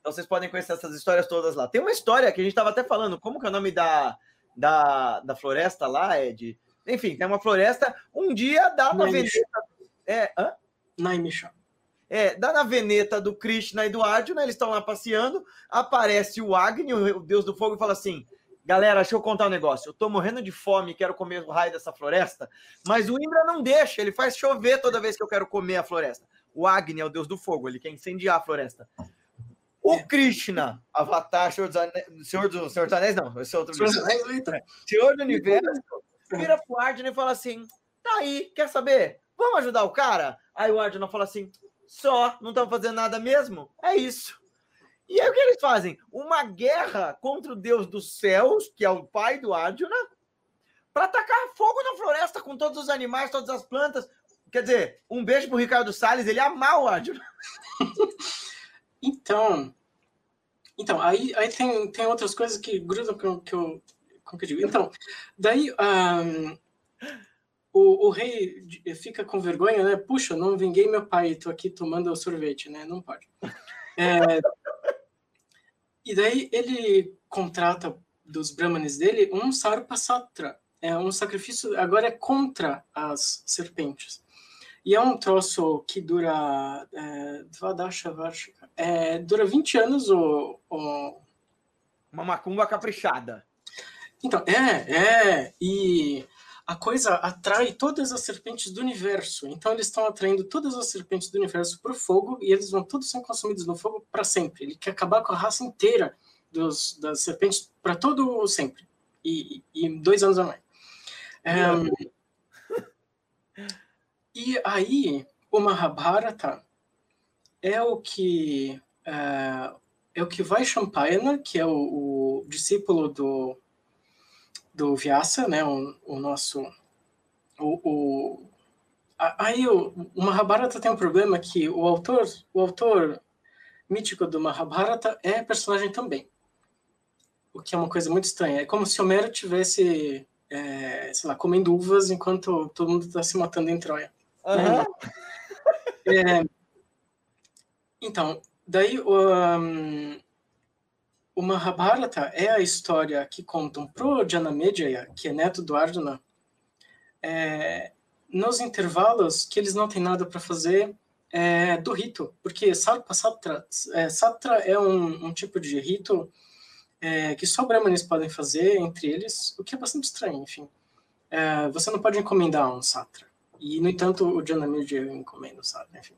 Então vocês podem conhecer essas histórias todas lá. Tem uma história que a gente estava até falando, como que é o nome da, da, da floresta lá, Ed? Enfim, tem uma floresta, um dia dá na veneta... É, hã? Naimisha. É, dá na veneta do Krishna e do Arjuna, eles estão lá passeando, aparece o Agni, o deus do fogo, e fala assim: Galera, deixa eu contar um negócio. Eu tô morrendo de fome, quero comer o raio dessa floresta, mas o Indra não deixa, ele faz chover toda vez que eu quero comer a floresta. O Agni é o deus do fogo, ele quer incendiar a floresta. O Krishna, Avatar, Senhor dos Anéis, Senhor, do, Senhor dos Anéis, não, esse é outro. Senhor, Senhor do Universo, vira pro Arjuna e fala assim: tá aí, quer saber? Vamos ajudar o cara? Aí o Arjuna fala assim: só, não estão fazendo nada mesmo? É isso. E aí o que eles fazem? Uma guerra contra o deus dos céus, que é o pai do Arjuna, para tacar fogo na floresta com todos os animais, todas as plantas. Quer dizer, um beijo pro Ricardo Salles, ele ama o Arjuna. <laughs> então, então aí, aí tem, tem outras coisas que grudam com, que eu, que eu digo. Então, daí um, o, o, rei fica com vergonha, né? Puxa, não vinguei meu pai, estou aqui tomando o sorvete, né? Não pode. É, e daí ele contrata dos brahmanes dele um sarpasatra, é um sacrifício agora é contra as serpentes. E é um troço que dura é, é, dura 20 anos o, o... uma macumba caprichada. Então, é, é, e a coisa atrai todas as serpentes do universo. Então eles estão atraindo todas as serpentes do universo para o fogo e eles vão todos ser consumidos no fogo para sempre. Ele quer acabar com a raça inteira dos, das serpentes para todo sempre. E, e, dois anos a mais. Um, <laughs> e aí, o Mahabharata é o que é, é o que vai Champayana, que é o, o discípulo do do Vyasa, né, o, o nosso o, o aí o, o Mahabharata tem um problema que o autor o autor mítico do Mahabharata é personagem também, o que é uma coisa muito estranha. É como se Homero tivesse, é, sei lá, comendo uvas enquanto todo mundo está se matando em Troia. Uhum. É, então, daí um, o Mahabharata é a história que contam pro Janamejaya, que é neto do Arjuna, é, nos intervalos que eles não têm nada para fazer é, do rito, porque Sarpa Satra, é, Satra é um, um, tipo de rito é, que só brahmanes podem fazer entre eles, o que é bastante estranho, enfim. É, você não pode encomendar um Satra, e no entanto o Janamejaya encomenda o Satra, enfim.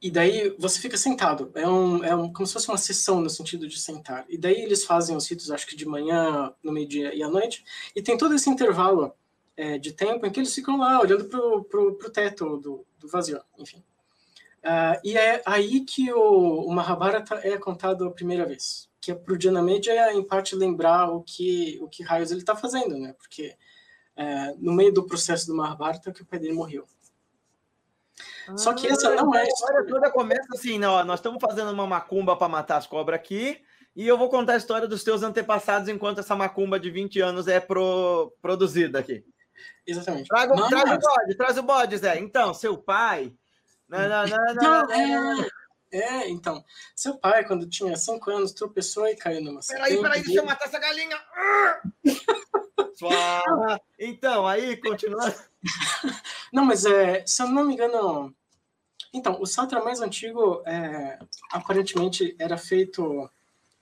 E daí você fica sentado. É, um, é um, como se fosse uma sessão no sentido de sentar. E daí eles fazem os ritos, acho que de manhã, no meio-dia e à noite. E tem todo esse intervalo é, de tempo em que eles ficam lá olhando pro, pro, pro teto do, do vazio, enfim. Uh, e é aí que o, o Mahabharata é contado a primeira vez. Que é pro Janamedya, em parte, lembrar o que, o que raios ele está fazendo, né? Porque é, no meio do processo do Mahabharata que o pai dele morreu. Só que essa não é a história. toda começa assim, não, nós estamos fazendo uma macumba para matar as cobras aqui, e eu vou contar a história dos teus antepassados enquanto essa macumba de 20 anos é pro, produzida aqui. Exatamente. Traga, Mas... Traz o bode, traz o bode, Zé. Então, seu pai. Não, não, não, não, é... É, então, seu pai, quando tinha 5 anos, tropeçou e caiu numa. Peraí, peraí, deixa eu matar essa galinha. <laughs> então, aí, continua. Não, mas é, se eu não me engano, então, o Satra mais antigo, é, aparentemente, era feito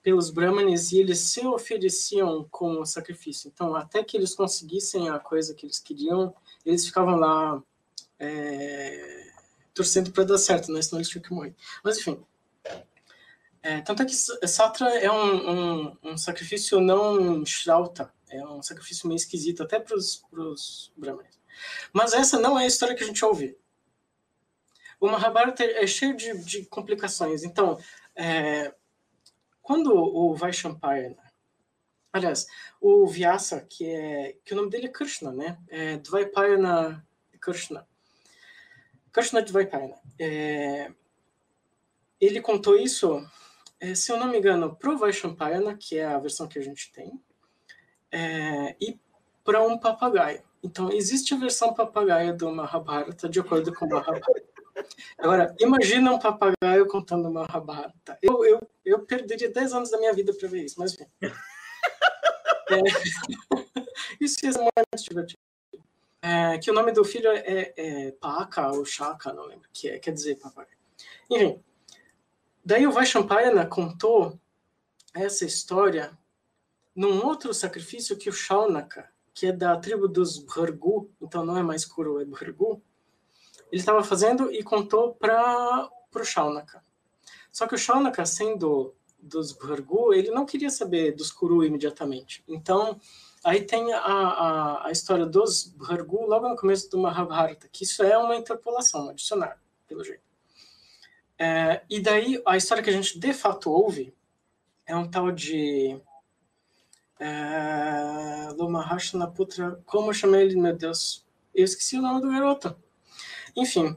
pelos Brahmanes e eles se ofereciam como sacrifício. Então, até que eles conseguissem a coisa que eles queriam, eles ficavam lá é, torcendo para dar certo, né? senão eles tinham que morrer. Mas, enfim. É, tanto é que Satra é um, um, um sacrifício não Shrauta, é um sacrifício meio esquisito, até para os Brahmanes. Mas essa não é a história que a gente ouve o Mahabharata é cheio de, de complicações. Então, é, quando o Vaishampayana, aliás, o Vyasa, que é que o nome dele é Krishna, né? É Dvaipayana Krishna. Krishna Dvaipayana. É, ele contou isso, é, se eu não me engano, para o Vaishampayana, que é a versão que a gente tem, é, e para um papagaio. Então, existe a versão papagaio do Mahabharata, de acordo com o Mahabharata. Agora, imagina um papagaio contando uma rabata. Eu, eu, eu perderia 10 anos da minha vida para ver isso, mas enfim. <laughs> É, <laughs> isso ia ser muito divertido. É, que o nome do filho é, é Paca ou Chaka, não lembro, que é, quer dizer papagaio. Enfim, daí o Vaishampayana contou essa história num outro sacrifício que o Shaunaka, que é da tribo dos Bhargu, então não é mais Kuru, é Bhargu, ele estava fazendo e contou para o Shaunaka. Só que o Shaunaka, sendo dos Bhargu, ele não queria saber dos Kuru imediatamente. Então, aí tem a, a, a história dos Bhargu logo no começo do Mahabharata, que isso é uma interpolação, um dicionário, pelo jeito. É, e daí, a história que a gente de fato ouve é um tal de é, Lomahashana Putra, como eu chamei ele, meu Deus? Eu esqueci o nome do garoto. Enfim,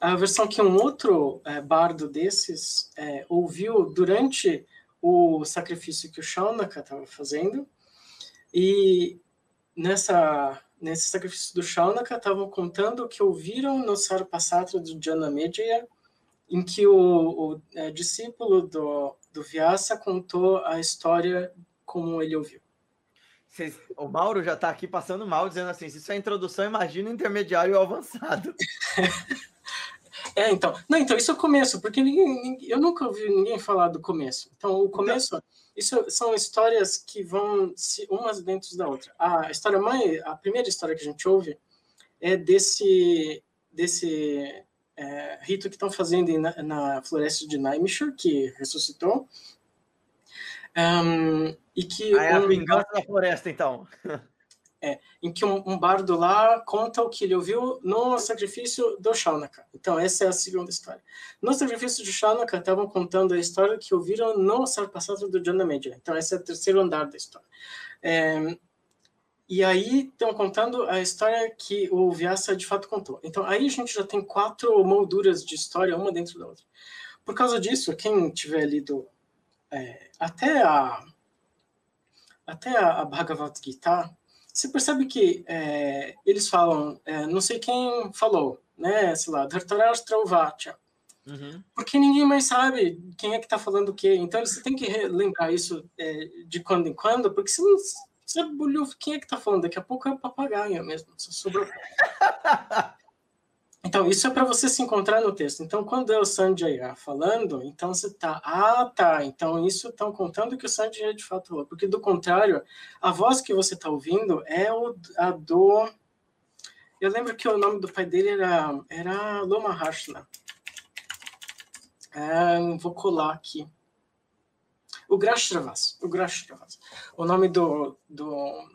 a versão que um outro é, bardo desses é, ouviu durante o sacrifício que o Shaunaka estava fazendo, e nessa, nesse sacrifício do Shaunaka, estavam contando que ouviram no Sarpasatra do Janamedjaya, em que o, o é, discípulo do, do Vyasa contou a história como ele ouviu. Vocês, o Mauro já está aqui passando mal, dizendo assim: se isso é introdução, imagina intermediário e o avançado. <laughs> é, então. Não, então, isso é o começo, porque ninguém, eu nunca ouvi ninguém falar do começo. Então, o começo, então, isso são histórias que vão se, umas dentro da outra. A história mãe, a primeira história que a gente ouve é desse, desse é, rito que estão fazendo na, na, floresta de Naimishur, que ressuscitou. Um, e que ah, é a vingança da floresta, então. <laughs> É, em que um, um, bardo lá conta o que ele ouviu no sacrifício do Shaunaka. Então, essa é a segunda história. No sacrifício de Shaunaka, estavam contando a história que ouviram no Sarpasatra do Janamedja. Então, esse é o terceiro andar da história. É, e aí, estão contando a história que o Vyasa de fato contou. Então, aí a gente já tem quatro molduras de história, uma dentro da outra. Por causa disso, quem tiver lido é, até a até a, Bhagavad Gita, você percebe que é, eles falam, é, não sei quem falou, né, sei lá, Dhartarashtra Vacha, uhum. porque ninguém mais sabe quem é que está falando o quê. Então, você tem que lembrar isso é, de quando em quando, porque se não bulhou, quem é que está falando? Daqui a pouco é o papagaio mesmo, só sobrou. <laughs> Então, isso é para você se encontrar no texto. Então, quando é o Sanjaya falando, então você tá, ah, tá, então isso estão contando que o Sanjaya de fato falou. Porque, do contrário, a voz que você está ouvindo é o, a do... Eu lembro que o nome do pai dele era, era Loma Harshna. É, vou colar aqui. O Grashravas. O Grashravas. O nome do... do,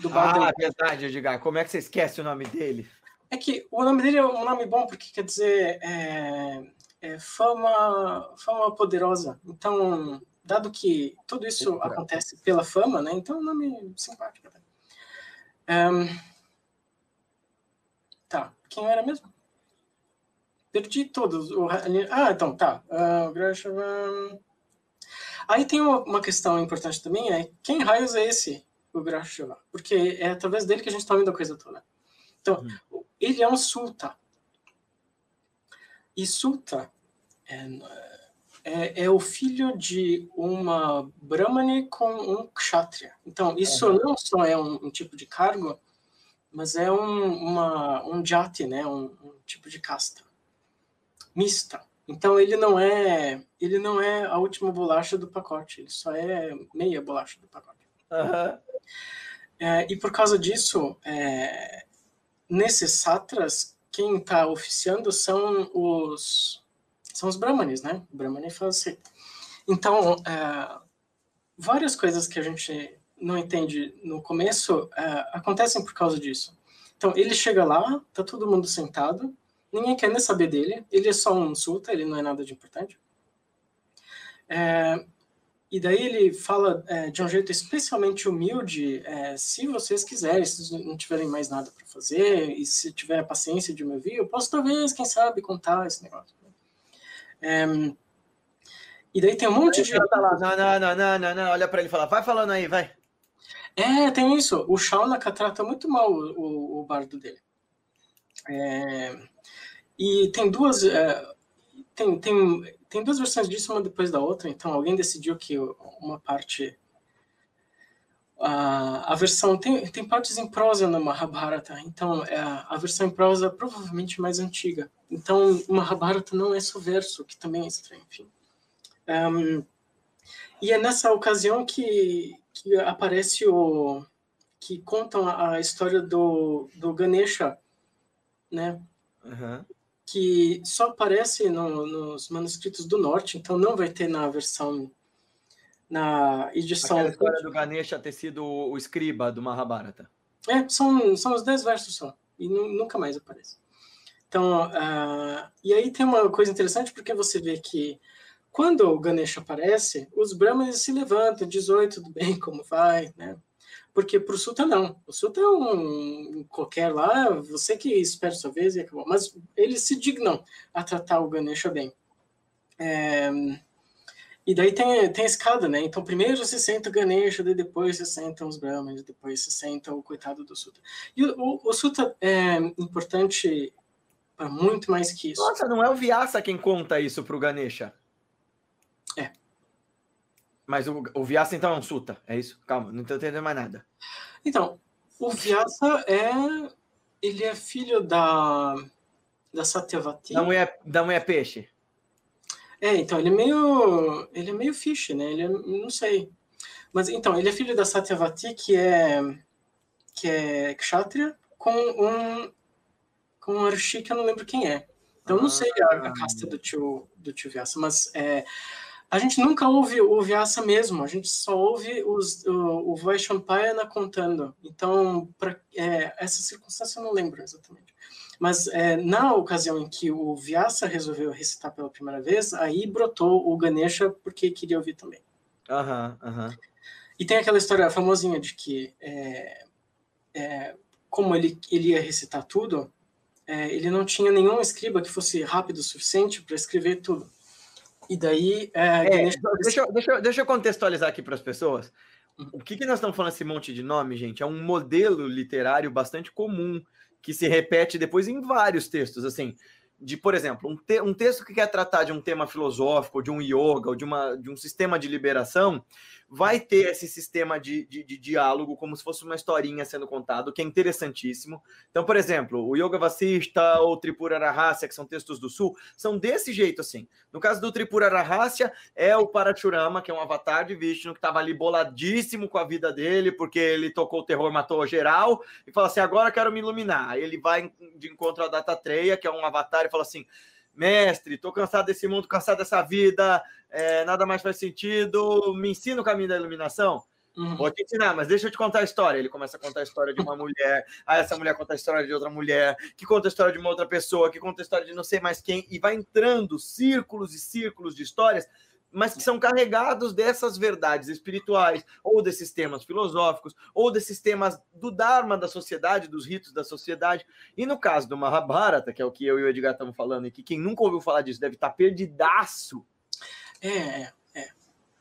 do ah, verdade, Edgar. Como é que você esquece o nome dele? É que o nome dele é um nome bom porque quer dizer é, é fama, fama poderosa. Então, dado que tudo isso acontece pela fama, né? Então, é um nome simpático. Um, tá, quem era mesmo? Perdi todos. O, ah, então, tá. Uh, Aí tem uma, uma, questão importante também, é quem raios é esse, o Grashava? Porque é através dele que a gente está vendo a coisa toda. Então, hum ele é um sulta. E sulta é, é, é, o filho de uma brahmane com um kshatriya. Então, isso uhum. não só é um, um, tipo de cargo, mas é um, uma, um jati, né? Um, um, tipo de casta mista. Então ele não é ele não é a última bolacha do pacote, ele só é meia bolacha do pacote. Uhum. É, e por causa disso, é, nesses satras, quem está oficiando são os são os brahmanes, né? O brahmane faz assim. Então, é, várias coisas que a gente não entende no começo é, acontecem por causa disso. Então, ele chega lá, tá todo mundo sentado, ninguém quer nem saber dele, ele é só um sulta, ele não é nada de importante. É, e daí ele fala é, de um jeito especialmente humilde, é, se vocês quiserem, se não tiverem mais nada para fazer, e se tiver a paciência de me ouvir, eu posso talvez, quem sabe, contar esse negócio. É, e daí tem um monte de... Tá lá. Não, não, não, não, não, não, olha para ele e fala, vai falando aí, vai. É, tem isso. O Shaunaka trata muito mal o, o, o bardo dele. É, e tem duas... É, tem, tem tem duas versões disso, uma depois da outra, então alguém decidiu que uma parte. A, a versão. Tem, tem partes em prosa no Mahabharata, então é, a versão em prosa é provavelmente mais antiga. Então o Mahabharata não é só verso, que também é estranho, enfim. Um, e é nessa ocasião que, que aparece o. que contam a, a história do, do Ganesha, né? Uhum que só aparece no, nos manuscritos do norte, então não vai ter na versão na edição. Aquela história do Ganesha ter sido o escriba do Mahabharata. É, são, são os dez versos só, e nunca mais aparece. Então, uh, e aí tem uma coisa interessante, porque você vê que quando o Ganesha aparece, os Brahmanes se levantam, diz, oi, tudo bem, como vai, né? Porque para o Sulta não. O Sulta é um qualquer lá, você que espera sua vez e acabou. Mas eles se dignam a tratar o Ganesha bem. É, E daí tem, tem a escada, né? Então primeiro se senta o Ganesha, depois se sentam os Brahmanes, depois se senta o coitado do Sutta. E o, o, o Sutta é importante para muito mais que isso. Nossa, não é o Vyasa quem conta isso para o Ganesha? Mas o, o Vyasa então é um Sutta, é isso? Calma, não estou entendendo mais nada. Então, o Vyasa é... Ele é filho da... Da Satyavati. Da mulher, da mulher peixe. É, então, ele é meio. Ele é meio fish, né? Ele é, não sei. Mas então, ele é filho da Satyavati, que é. que é Kshatriya, com um. com um Arshi que eu não lembro quem é. Então, eu não sei a, a, casta do tio, do tio Vyasa, mas é, a gente nunca ouve o Vyasa mesmo, a gente só ouve os, o, o Vaishampayana contando. Então, para é, essa circunstância eu não lembro exatamente. Mas é, na ocasião em que o Vyasa resolveu recitar pela primeira vez, aí brotou o Ganesha porque queria ouvir também. Aham, uhum, aham. Uhum. E tem aquela história famosinha de que, é, é, como ele, ele ia recitar tudo, é, ele não tinha nenhum escriba que fosse rápido o suficiente para escrever tudo. E daí. É, é, deixa, deixa, deixa eu contextualizar aqui para as pessoas. Uhum. O que, que nós estamos falando esse monte de nome, gente? É um modelo literário bastante comum que se repete depois em vários textos, assim, de, por exemplo, um, te um texto que quer tratar de um tema filosófico, de um yoga, ou de, uma, de um sistema de liberação, vai ter esse sistema de, de, de, diálogo, como se fosse uma historinha sendo contado, que é interessantíssimo. Então, por exemplo, o Yoga Vasista ou Tripura Rahasya, que são textos do Sul, são desse jeito, assim. No caso do Tripura Rahasya, é o Parachurama, que é um avatar de Vishnu, que estava ali boladíssimo com a vida dele, porque ele tocou o terror, matou geral, e fala assim, agora quero me iluminar. Ele vai de encontro a Dattatreya, que é um avatar, e fala assim, mestre, tô cansado desse mundo, cansado dessa vida, é, nada mais faz sentido, me ensina o caminho da iluminação? Uhum. Vou te ensinar, mas deixa eu te contar a história. Ele começa a contar a história de uma <laughs> mulher, aí essa mulher conta a história de outra mulher, que conta a história de uma outra pessoa, que conta a história de não sei mais quem, e vai entrando círculos e círculos de histórias mas que são carregados dessas verdades espirituais, ou desses temas filosóficos, ou desses temas do Dharma da sociedade, dos ritos da sociedade. E no caso do Mahabharata, que é o que eu e o Edgar estamos falando, e que quem nunca ouviu falar disso deve estar perdidaço. É, é.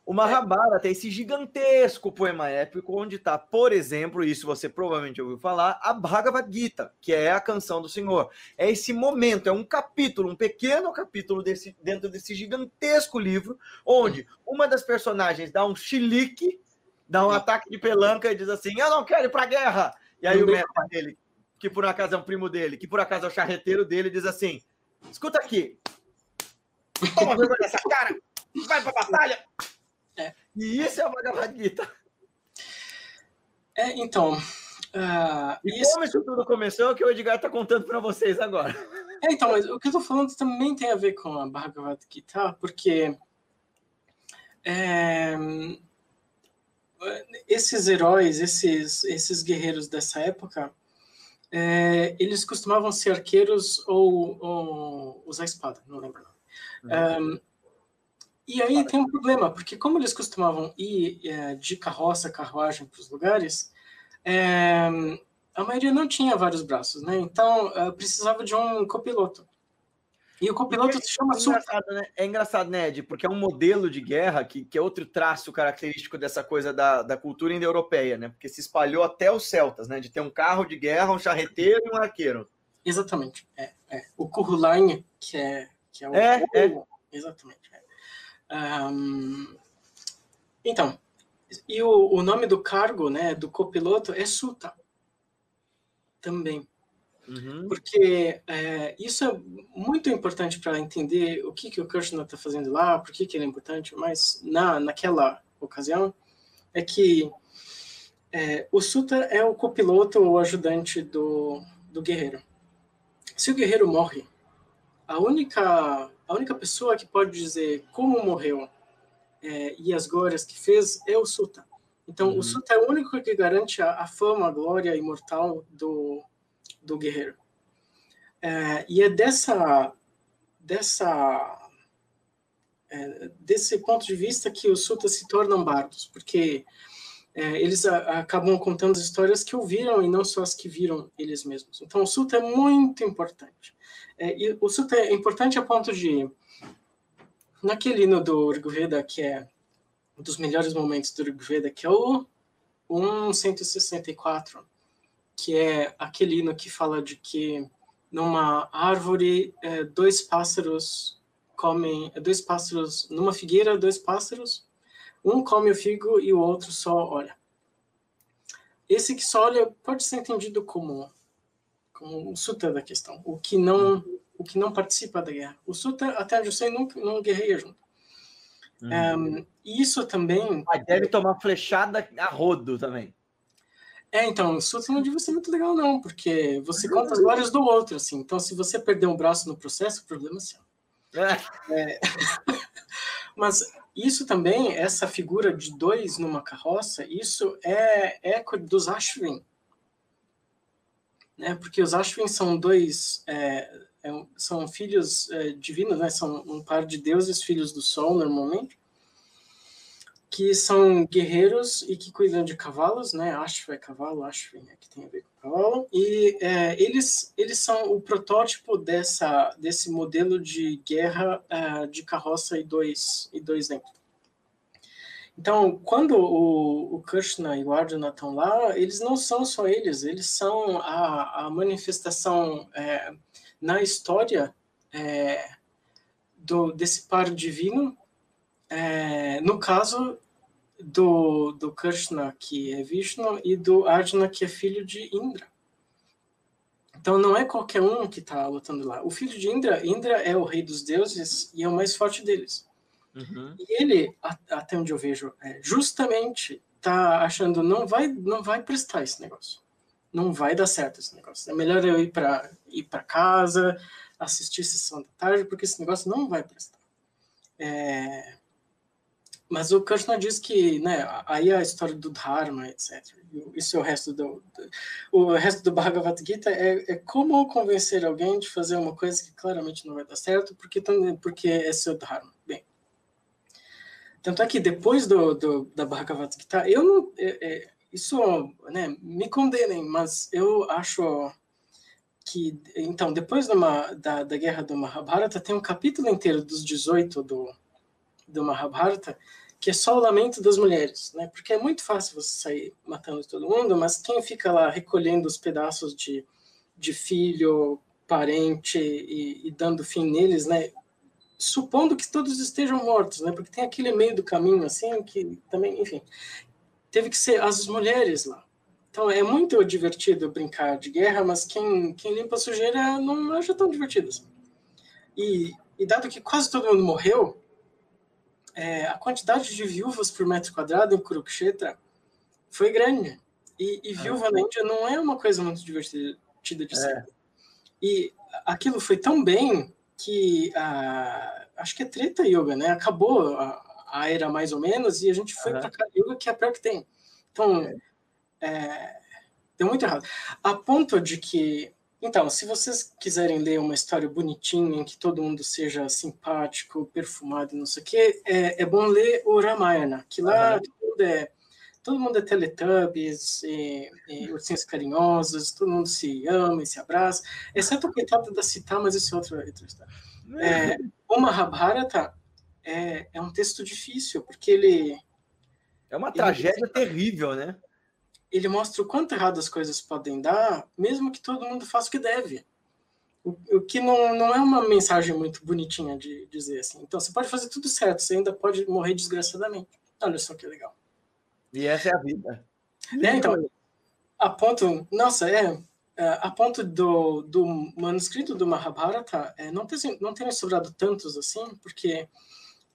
O Mahabharata é esse gigantesco poema épico onde está, por exemplo, isso você provavelmente ouviu falar, a Bhagavad Gita, que é a canção do Senhor. É esse momento, é um capítulo, um pequeno capítulo desse, dentro desse gigantesco livro, onde uma das personagens dá um chilique, dá um ataque de pelanca e diz assim: Eu não quero ir para a guerra. E aí o mestre dele, que por acaso é um primo dele, que por acaso é o charreteiro dele, diz assim: Escuta aqui, toma vergonha dessa cara, vai para a batalha. É. E isso é a Bhagavad Gita. É, então. Uh, e isso... como isso tudo começou, é o que o Edgar está contando para vocês agora. É, então, mas o que eu estou falando também tem a ver com a Bhagavad Gita, porque é, esses heróis, esses, esses guerreiros dessa época, é, eles costumavam ser arqueiros ou, ou usar espada, não lembro. Não. Uhum. Um, e aí tem um problema, porque como eles costumavam ir é, de carroça, carruagem para os lugares, é, a maioria não tinha vários braços, né? Então é, precisava de um copiloto. E o copiloto se chama é engraçado, né? É engraçado, né, Ed? Porque é um modelo de guerra que, que é outro traço característico dessa coisa da, da cultura indo-europeia, né? Porque se espalhou até os celtas, né? De ter um carro de guerra, um charreteiro e um arqueiro. Exatamente. É, é. O Kurulain, que é, que é o. É, é. Exatamente. Um, então, e o, o, nome do cargo, né, do copiloto é Suta também. Uhum. Porque é, isso é muito importante para entender o que, que o Krishna está fazendo lá, por que, que ele é importante, mas na, naquela ocasião é que é, o Suta é o copiloto ou ajudante do, do guerreiro. Se o guerreiro morre, a única a única pessoa que pode dizer como morreu é, e as glórias que fez é o Suta. Então, uhum. o Suta é o único que garante a, a fama, a glória imortal do, do guerreiro. É, e é dessa, dessa é, desse ponto de vista que os Sutas se tornam bardos, porque é, eles a, acabam contando as histórias que ouviram e não só as que viram eles mesmos. Então, o Suta é muito importante. É, e o Suta é importante a ponto de naquele hino do Rigveda, que é um dos melhores momentos do Rigveda, que é o 164, que é aquele hino que fala de que numa árvore é, dois pássaros comem, dois pássaros, numa figueira, dois pássaros, um come o figo e o outro só olha. Esse que só olha pode ser entendido como como o suta da questão, o que não o que não participa da guerra. O suta, até onde eu sei, não, não guerreia junto. Uhum. Um, isso também. Mas deve tomar flechada a rodo também. É, então, o suta não deve ser muito legal, não, porque você conta as glórias do outro, assim. Então, se você perder um braço no processo, o problema é seu. É. é. <laughs> Mas isso também, essa figura de dois numa carroça, isso é eco dos Ashwin. Né? Porque os Ashwin são dois, é, é, são filhos é, divinos, né? são um par de deuses, filhos do sol, normalmente, que são guerreiros e que cuidam de cavalos, né? Ashva é cavalo, Ashwin é que tem a ver com cavalo, e é, eles, eles são o protótipo dessa, desse modelo de guerra é, de carroça e dois, e dois dentro. Então, quando o, o Krishna e o Arjuna estão lá, eles não são só eles, eles são a, a manifestação é, na história é, do, desse par divino, é, no caso do, do Krishna, que é Vishnu, e do Arjuna, que é filho de Indra. Então não é qualquer um que está lutando lá. O filho de Indra, Indra é o rei dos deuses e é o mais forte deles. Uhum. E ele, até onde eu vejo, é, justamente está achando não vai não vai prestar esse negócio não vai dar certo esse negócio. É melhor eu ir para ir para casa, assistir sessão da tarde, porque esse negócio não vai prestar. É... Mas o Krishna diz que, né, aí a história do Dharma, etc. Isso é o resto do, do o resto do Bhagavad Gita é, é, como convencer alguém de fazer uma coisa que claramente não vai dar certo, porque porque é seu Dharma. Bem, tanto é que depois do, do da Bhagavad Gita, eu não é, é isso, né, me condenem, mas eu acho que, então, depois uma, da, da guerra do Mahabharata, tem um capítulo inteiro dos 18 do, do Mahabharata, que é só o lamento das mulheres, né? Porque é muito fácil você sair matando todo mundo, mas quem fica lá recolhendo os pedaços de, de filho, parente e, e dando fim neles, né? Supondo que todos estejam mortos, né? Porque tem aquele meio do caminho, assim, que também, enfim teve que ser as mulheres lá. Então é muito divertido brincar de guerra, mas quem, quem limpa sujeira não acha tão divertido. Assim. E, e dado que quase todo mundo morreu, é, a quantidade de viúvas por metro quadrado em Kurukshetra foi grande. E, e ah, viúva ah, na Índia não é uma coisa muito divertida de ser. É. E aquilo foi tão bem que a, acho que é Treta Yoga, né? Acabou a, a era mais ou menos, e a gente foi uhum. para Kali Yuga, que é a pior que tem. Então, é. é, deu muito errado. A ponto de que, então, se vocês quiserem ler uma história bonitinha, em que todo mundo seja simpático, perfumado, não sei o quê, é, é bom ler o Ramayana, que lá uhum. tudo é todo mundo é Teletubbies, e, e ursinhos carinhosos, todo mundo se ama e se abraça, exceto o coitado da Cita, mas isso é outra, história. É, <laughs> o Mahabharata é, é um texto difícil, porque ele. É uma tragédia ele, terrível, né? Ele mostra o quanto errado as coisas podem dar, mesmo que todo mundo faça o que deve. O, o que não, não é uma mensagem muito bonitinha de dizer assim. Então, você pode fazer tudo certo, você ainda pode morrer desgraçadamente. Olha só que legal. E essa é a vida. É, então, a ponto. Nossa, é. é a ponto do, do manuscrito do Mahabharata é, não, ter, não terem sobrado tantos assim, porque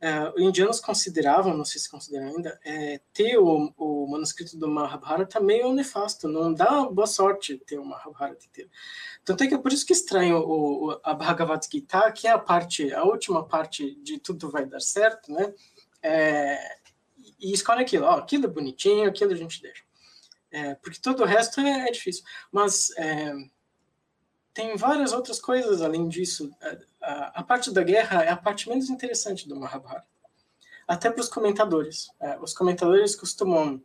Uh, indianos consideravam, não sei se consideram ainda, é, ter o, o, manuscrito do Mahabharata meio nefasto, não dá boa sorte ter o Mahabharata inteiro. Tanto é que é por isso que estranho o, o, a Bhagavad Gita, que é a parte, a última parte de tudo vai dar certo, né? É, e escolhe aquilo, ó, aquilo é bonitinho, aquilo a gente deixa. É, porque todo o resto é, é difícil. Mas é, tem várias outras coisas além disso. A, parte da guerra é a parte menos interessante do Mahabharata. Até para os comentadores. É, os comentadores costumam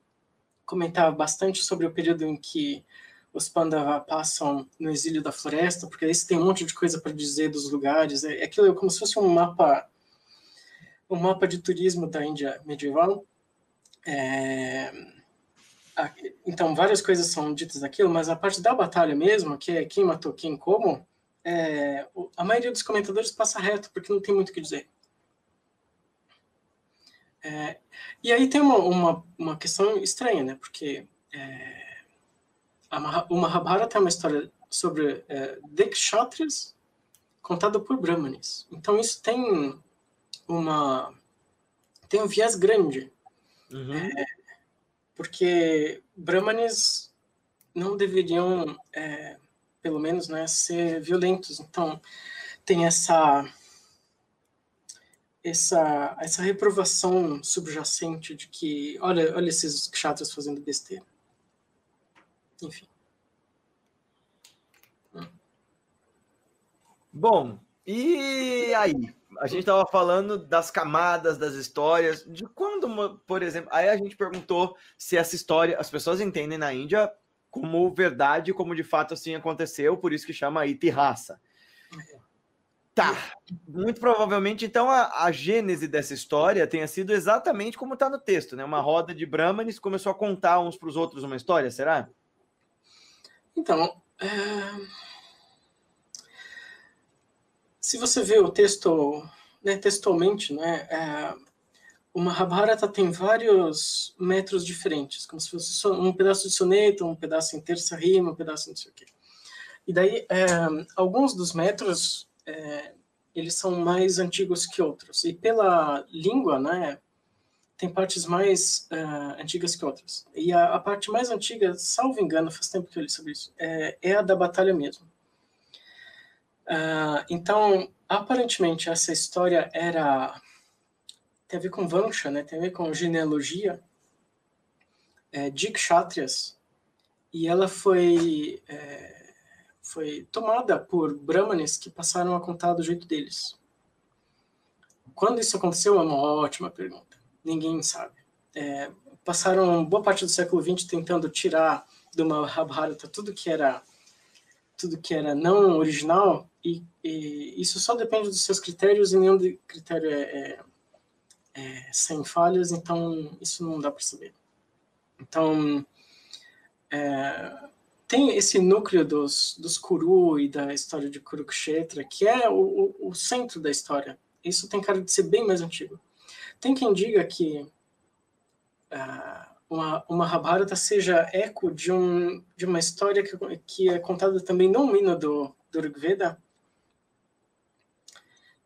comentar bastante sobre o período em que os Pandava passam no exílio da floresta, porque aí você tem um monte de coisa para dizer dos lugares. É, é aquilo como se fosse um mapa o mapa de turismo da Índia medieval. É, então, várias coisas são ditas daquilo, mas a parte da batalha mesmo, que é quem matou quem como, é, a maioria dos comentadores passa reto, porque não tem muito o que dizer. É, e aí tem uma, uma, uma, questão estranha, né? Porque é, o Mahabharata é uma história sobre é, Dekshatras contada por Brahmanes. Então isso tem uma tem um viés grande. Uhum. É, porque Brahmanes não deveriam, é, pelo menos, né, ser violentos. Então, tem essa essa essa reprovação subjacente de que, olha, olha esses chatos fazendo besteira. Enfim. Bom, e aí? A gente estava falando das camadas das histórias, de quando, por exemplo, aí a gente perguntou se essa história, as pessoas entendem na Índia como verdade, como de fato assim aconteceu, por isso que chama Itihasa. Tá, muito provavelmente então a, a gênese dessa história tenha sido exatamente como está no texto, né? Uma roda de Brahmanes começou a contar uns para os outros uma história, será? Então, é se você vê o texto né, textualmente, né, é, o Mahabharata tem vários metros diferentes, como se fosse um pedaço de soneto, um pedaço em terça rima, um pedaço não sei o quê. E daí, é, alguns dos metros, é, eles são mais antigos que outros. E pela língua, né, tem partes mais uh, antigas que outras. E a, a, parte mais antiga, salvo engano, faz tempo que eu li sobre isso, é, é a da batalha mesmo. Uh, então, aparentemente, essa história era. Tem a ver com Vansha, né? tem a ver com genealogia é, de Kshatriyas. E ela foi, é, foi tomada por Brahmanes que passaram a contar do jeito deles. Quando isso aconteceu é uma ótima pergunta. Ninguém sabe. É, passaram boa parte do século XX tentando tirar do Mahabharata tudo que era tudo que era não original e, e, isso só depende dos seus critérios e nenhum critério é, é, é sem falhas, então isso não dá para saber. Então, é, tem esse núcleo dos, dos Kuru e da história de Kurukshetra, que é o, o, o, centro da história. Isso tem cara de ser bem mais antigo. Tem quem diga que uh, uma, uma Mahabharata seja eco de, um, de uma história que, que é contada também no hino do, do Rigveda,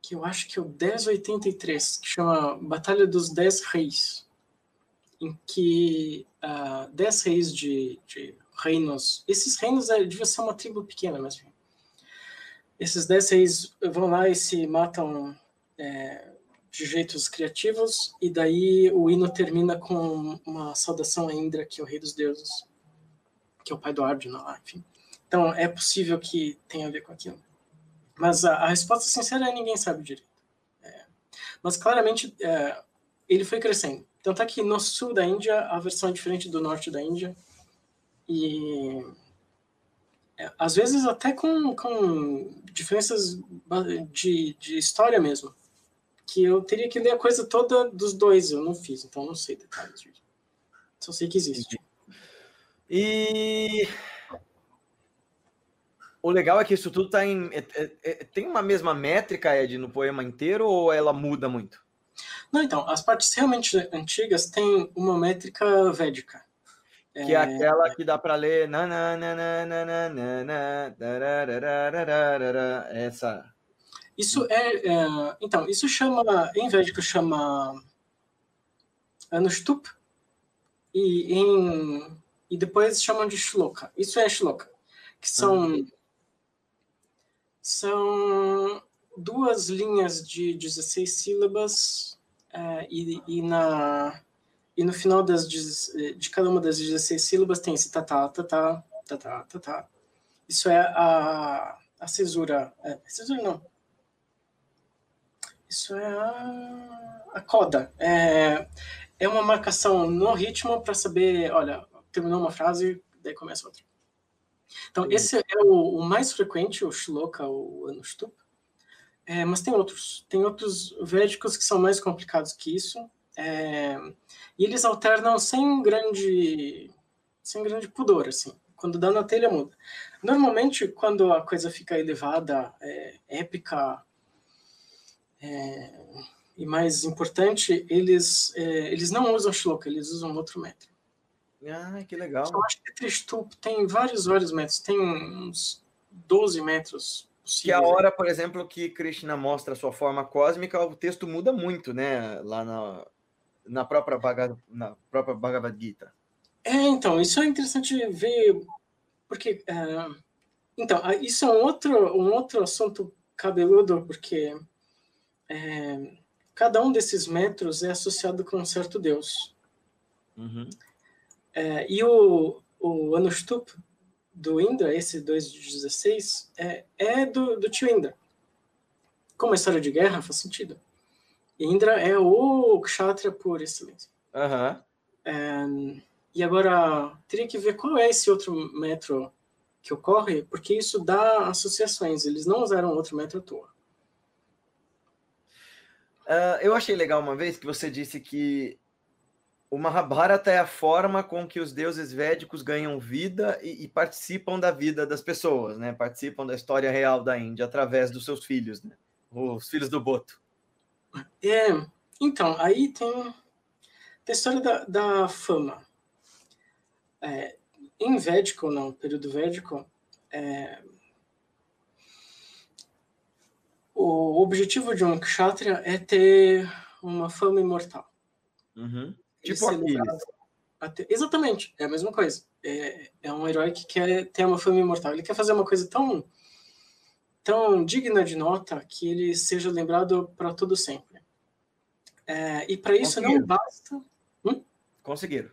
que eu acho que é o 1083, que chama Batalha dos Dez Reis, em que uh, dez reis de, de reinos, esses reinos é, devia ser uma tribo pequena, mas esses dez reis vão lá e se matam é, de jeitos criativos, e daí o hino termina com uma saudação a Indra, que é o rei dos deuses, que é o pai do Arjuna lá, enfim. Então, é possível que tenha a ver com aquilo. Mas a, a resposta sincera é ninguém sabe direito. É, mas, claramente, é, ele foi crescendo. Tanto é que no sul da Índia, a versão é diferente do norte da Índia, e é, às vezes até com, com diferenças de, de história mesmo que eu teria que ler a coisa toda dos dois, eu não fiz, então não sei detalhes disso. Só sei que existe. E o legal é que isso tudo tá em. É, é, é, tem uma mesma métrica, Ed, no poema inteiro, ou ela muda muito? Não, então, as partes realmente antigas têm uma métrica védica. Que é, é aquela que dá para ler. Essa. Isso é, é, então, isso chama, em védico chama Anushtup, e, em, e depois chamam de shloka. Isso é shloka, que são, uhum. São duas linhas de 16 sílabas, é, e, e, na, e no final das, de cada uma das 16 sílabas tem esse tatá, tatá, tatá, tatá. Isso é a, a cesura. É, cesura não isso é a, a coda. É, é uma marcação no ritmo para saber, olha, terminou uma frase, daí começa outra. Então, esse é o, o mais frequente, o shloka, o anushtup. É, mas tem outros. Tem outros védicos que são mais complicados que isso. É, e eles alternam sem grande, sem grande pudor, assim. Quando dá na telha, muda. Normalmente, quando a coisa fica elevada, é, épica, é, e mais importante, eles, é, eles não usam shloka, eles usam outro método. Ah, que legal. Eu acho que Tristup tem vários, vários metros, tem uns 12 metros possíveis. Que a hora, por exemplo, que Krishna mostra a sua forma cósmica, o texto muda muito, né? Lá na, na, própria, Bhagavad, na própria Bhagavad Gita. É, então, isso é interessante ver, porque... Uh, então, isso é um outro, um outro assunto cabeludo, porque é, cada um desses metros é associado com um certo deus. Uhum. É, e o, o Anushtup do Indra, esse 2 de 16, é, é do, do tio Indra. Como a história de guerra faz sentido. Indra é o Kshatriya por excelência. Uhum. É, e agora, teria que ver qual é esse outro metro que ocorre, porque isso dá associações. Eles não usaram outro metro à toa. Uh, eu achei legal uma vez que você disse que o Mahabharata é a forma com que os deuses védicos ganham vida e, e, participam da vida das pessoas, né? Participam da história real da Índia através dos seus filhos, né? Os filhos do Boto. É, então, aí tem, tem a história da, da fama. É, em Védico, não, período Védico, é, o objetivo de um kshatriya é ter uma fama imortal. Uhum. Tipo Aquiles. Até, exatamente, é a mesma coisa. É, é um herói que quer ter uma fama imortal. Ele quer fazer uma coisa tão, tão digna de nota que ele seja lembrado para todo sempre. É, e para isso não basta. Hum? Conseguiram.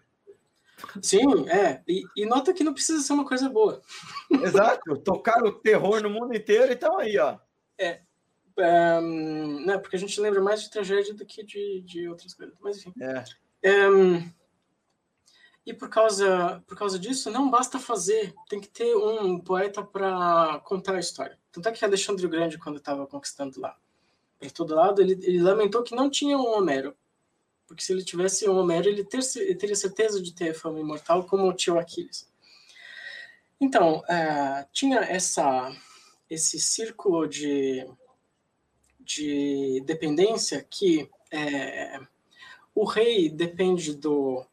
Sim, é. E, e, nota que não precisa ser uma coisa boa. <laughs> Exato. Tocaram o terror no mundo inteiro e estão aí, ó. É. Um, né, porque a gente lembra mais de tragédia do que de, de outras coisas. Mas enfim. É. Um, e por causa, por causa disso, não basta fazer, tem que ter um poeta para contar a história. Tanto é que Alexandre o Grande, quando estava conquistando lá para todo lado, ele, ele, lamentou que não tinha um Homero. Porque se ele tivesse um Homero, ele, ter, ele teria certeza de ter fama imortal como o tio Aquiles. Então, uh, tinha essa, esse círculo de, de dependência que. É, o rei depende do,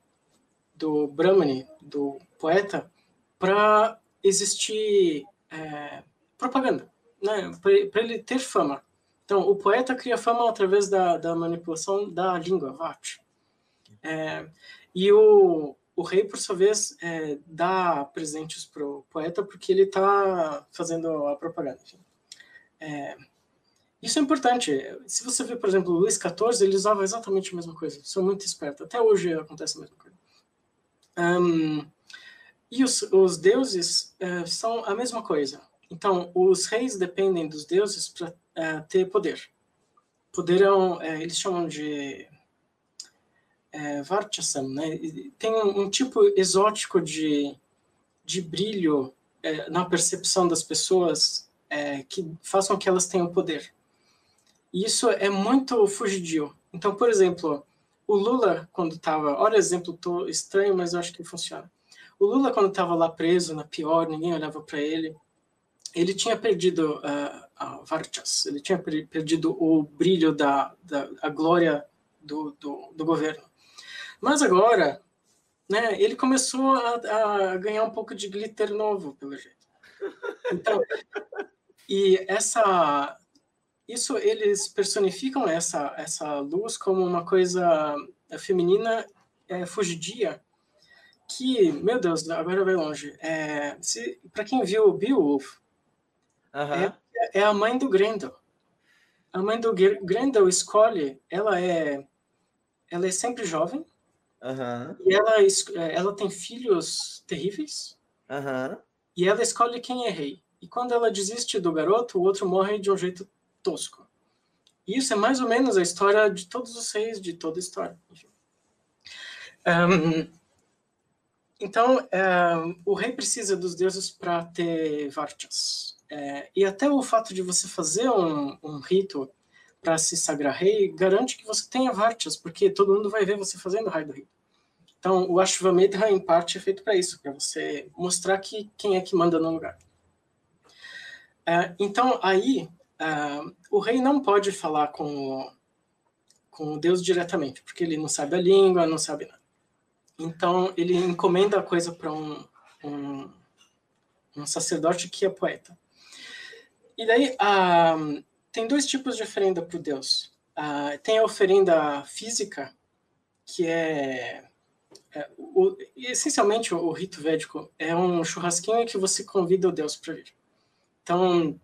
do Brahmani, do poeta, para existir é, propaganda, né? para ele ter fama. Então, o poeta cria fama através da, da manipulação da língua, Vati. É, e o, o rei, por sua vez, é, dá presentes para o poeta porque ele está fazendo a propaganda. É, isso é importante. Se você vê, por exemplo, o Luís XIV, ele usava exatamente a mesma coisa. São muito esperto. Até hoje acontece a mesma coisa. Um, e os, os deuses uh, são a mesma coisa. Então, os reis dependem dos deuses para uh, é, ter poder. Poder é um, uh, eles chamam de uh, Varchasam, né? Tem um, um, tipo exótico de, de brilho na percepção das pessoas que façam que elas tenham poder. Isso é muito fugidio. Então, por exemplo, o Lula, quando estava. Olha, exemplo tô estranho, mas eu acho que funciona. O Lula, quando estava lá preso, na pior, ninguém olhava para ele. Ele tinha perdido uh, a Varchas, ele tinha perdido o brilho da, da a glória do, do, do governo. Mas agora, né, ele começou a, a, ganhar um pouco de glitter novo, pelo jeito. Então, e essa isso eles personificam essa essa luz como uma coisa é, feminina é, fugidia que meu Deus agora vai longe. É, para quem viu o Beowulf é, é, a mãe do Grendel. A mãe do Grendel escolhe ela é ela é sempre jovem. E ela é, ela tem filhos terríveis. E ela escolhe quem é rei. E quando ela desiste do garoto o outro morre de um jeito tosco. Isso é mais ou menos a história de todos os seis, de toda a história. Um, então, o rei precisa dos deuses para ter varchas. É, e até o fato de você fazer um, um rito para se sagrar rei garante que você tenha vartas, porque todo mundo vai ver você fazendo o raio do rito. Então, o Ashwamedha, em parte, é feito para isso, para você mostrar que quem é que manda no lugar. É, então, aí, é, o rei não pode falar com, com Deus diretamente, porque ele não sabe a língua, não sabe nada. Então, ele encomenda a coisa para um, um, um, sacerdote que é poeta. E daí, uh, tem dois tipos de oferenda para o Deus. Uh, tem a oferenda física, que é, é o, essencialmente o, o, rito védico é um churrasquinho que você convida o Deus para vir. Então,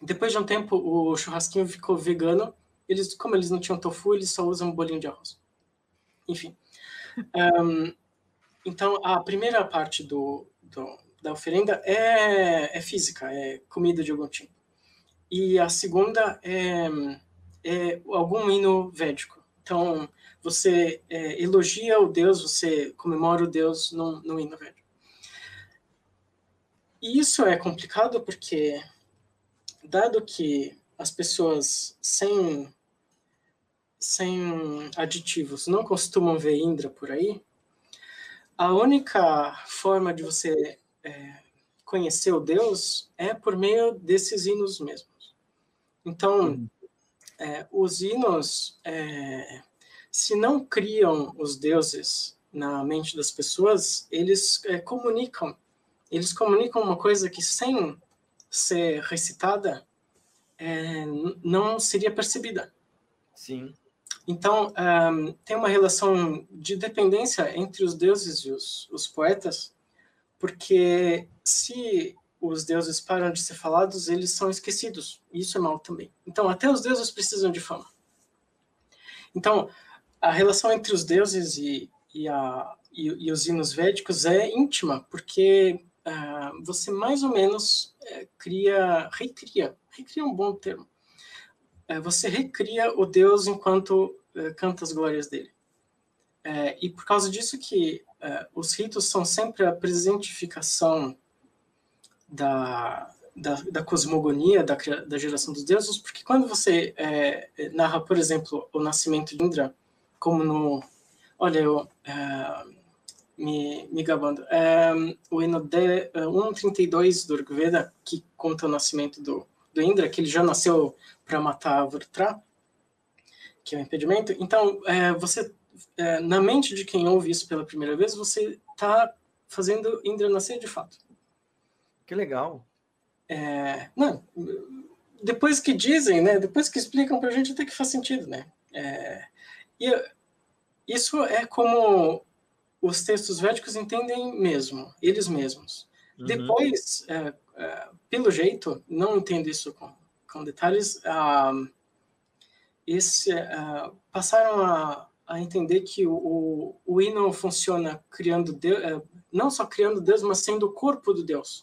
depois de um tempo, o churrasquinho ficou vegano. Eles, como eles não tinham tofu, eles só usam um bolinho de arroz. Enfim. <laughs> Um, então, a primeira parte do, do, da oferenda é, é física, é comida de algum tipo. E a segunda é, é algum hino védico. Então, você é, elogia o Deus, você comemora o Deus no, no hino védico. E isso é complicado porque, dado que as pessoas sem, sem aditivos não costumam ver Indra por aí, a única forma de você é, conhecer o Deus é por meio desses hinos mesmos. Então, uhum. é, os hinos, é, se não criam os deuses na mente das pessoas, eles é, comunicam. Eles comunicam uma coisa que, sem ser recitada, é, não seria percebida. Sim. Então, um, tem uma relação de dependência entre os deuses e os, os poetas, porque se os deuses param de ser falados, eles são esquecidos. Isso é mal também. Então, até os deuses precisam de fama. Então, a relação entre os deuses e, e, a, e, e os hinos védicos é íntima, porque uh, você mais ou menos uh, cria, recria, recria é um bom termo, uh, você recria o Deus enquanto eh, canta as glórias dele. É, e por causa disso que é, os ritos são sempre a presentificação da, da, da cosmogonia, da, da, geração dos deuses, porque quando você é, narra, por exemplo, o nascimento de Indra, como no... Olha, eu... É, me, me gabando. É, o hino de, 132 do Rigveda, que conta o nascimento do, do Indra, que ele já nasceu para matar Vrtra, que é o impedimento. Então, é, você, é, na mente de quem ouve isso pela primeira vez, você está fazendo Indra nascer de fato. Que legal. É, não, depois que dizem, né, depois que explicam para a gente, até que faz sentido, né? É, e isso é como os textos védicos entendem mesmo, eles mesmos. Uhum. Depois, é, é, pelo jeito, não entendo isso com, com detalhes, ah, esse, uh, passaram a, a, entender que o, o, o hino funciona criando Deus, uh, não só criando Deus, mas sendo o corpo do Deus.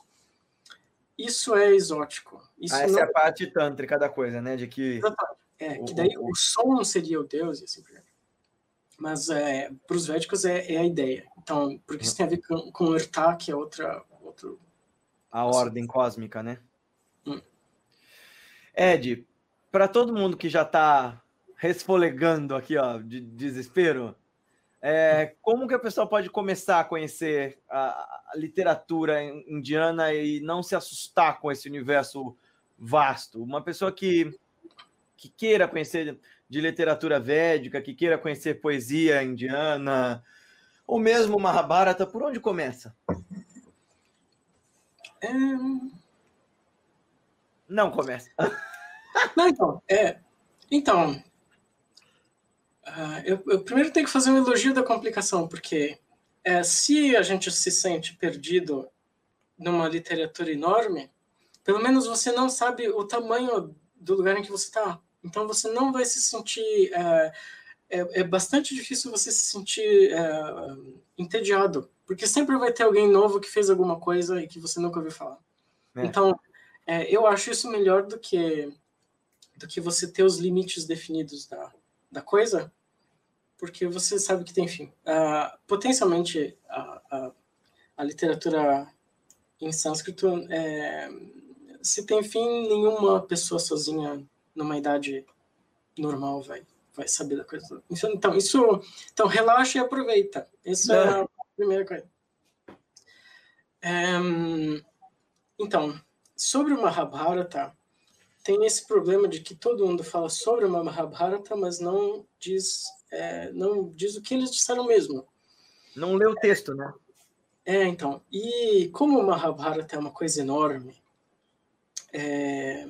Isso é exótico. Isso ah, essa não... é a parte tântrica da coisa, né? De que. É, que daí o, o som seria o Deus e assim por diante. Mas é, para os védicos é, é, a ideia. Então, porque isso tem a ver com, com o Irtá, que é outra. Outro... A ordem cósmica, né? Hum. Ed, para todo mundo que já está resfolegando aqui, ó, de desespero, é, como que a pessoa pode começar a conhecer a, a, literatura indiana e não se assustar com esse universo vasto? Uma pessoa que, que queira conhecer de literatura védica, que queira conhecer poesia indiana, ou mesmo Mahabharata, por onde começa? É... Não começa. <laughs> Não, então, é, então uh, eu, eu, primeiro tenho que fazer um elogio da complicação, porque é, se a gente se sente perdido numa literatura enorme, pelo menos você não sabe o tamanho do lugar em que você está. Então você não vai se sentir. É, é, é bastante difícil você se sentir é, entediado, porque sempre vai ter alguém novo que fez alguma coisa e que você nunca ouviu falar. É. Então, é, eu acho isso melhor do que do que você ter os limites definidos da, da coisa, porque você sabe que tem fim. Uh, potencialmente, a, a, a, literatura em sânscrito é, se tem fim, nenhuma pessoa sozinha numa idade normal vai, vai saber da coisa toda. Então, isso, então relaxa e aproveita. Isso é, é a primeira coisa. É, então, sobre o Mahabharata, tem esse problema de que todo mundo fala sobre o Mahabharata, mas não diz, é, não diz o que eles disseram mesmo. Não lê o texto, né? É, então. E como o Mahabharata é uma coisa enorme, é,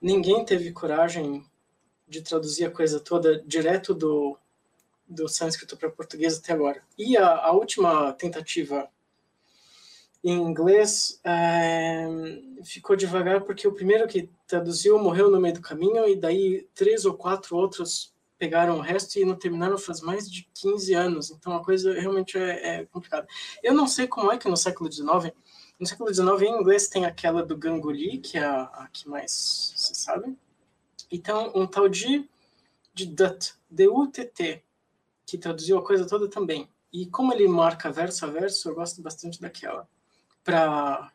ninguém teve coragem de traduzir a coisa toda direto do, do sânscrito para português até agora. E a, a última tentativa em inglês é, ficou devagar porque o primeiro que traduziu morreu no meio do caminho e daí três ou quatro outros pegaram o resto e não terminaram faz mais de 15 anos. Então a coisa realmente é, é complicada. Eu não sei como é que no século XIX, no século XIX em inglês tem aquela do Ganguly, que é a, a que mais se sabe. Então um tal de, de Dutt, D-U-T-T, que traduziu a coisa toda também. E como ele marca verso a verso, eu gosto bastante daquela. Para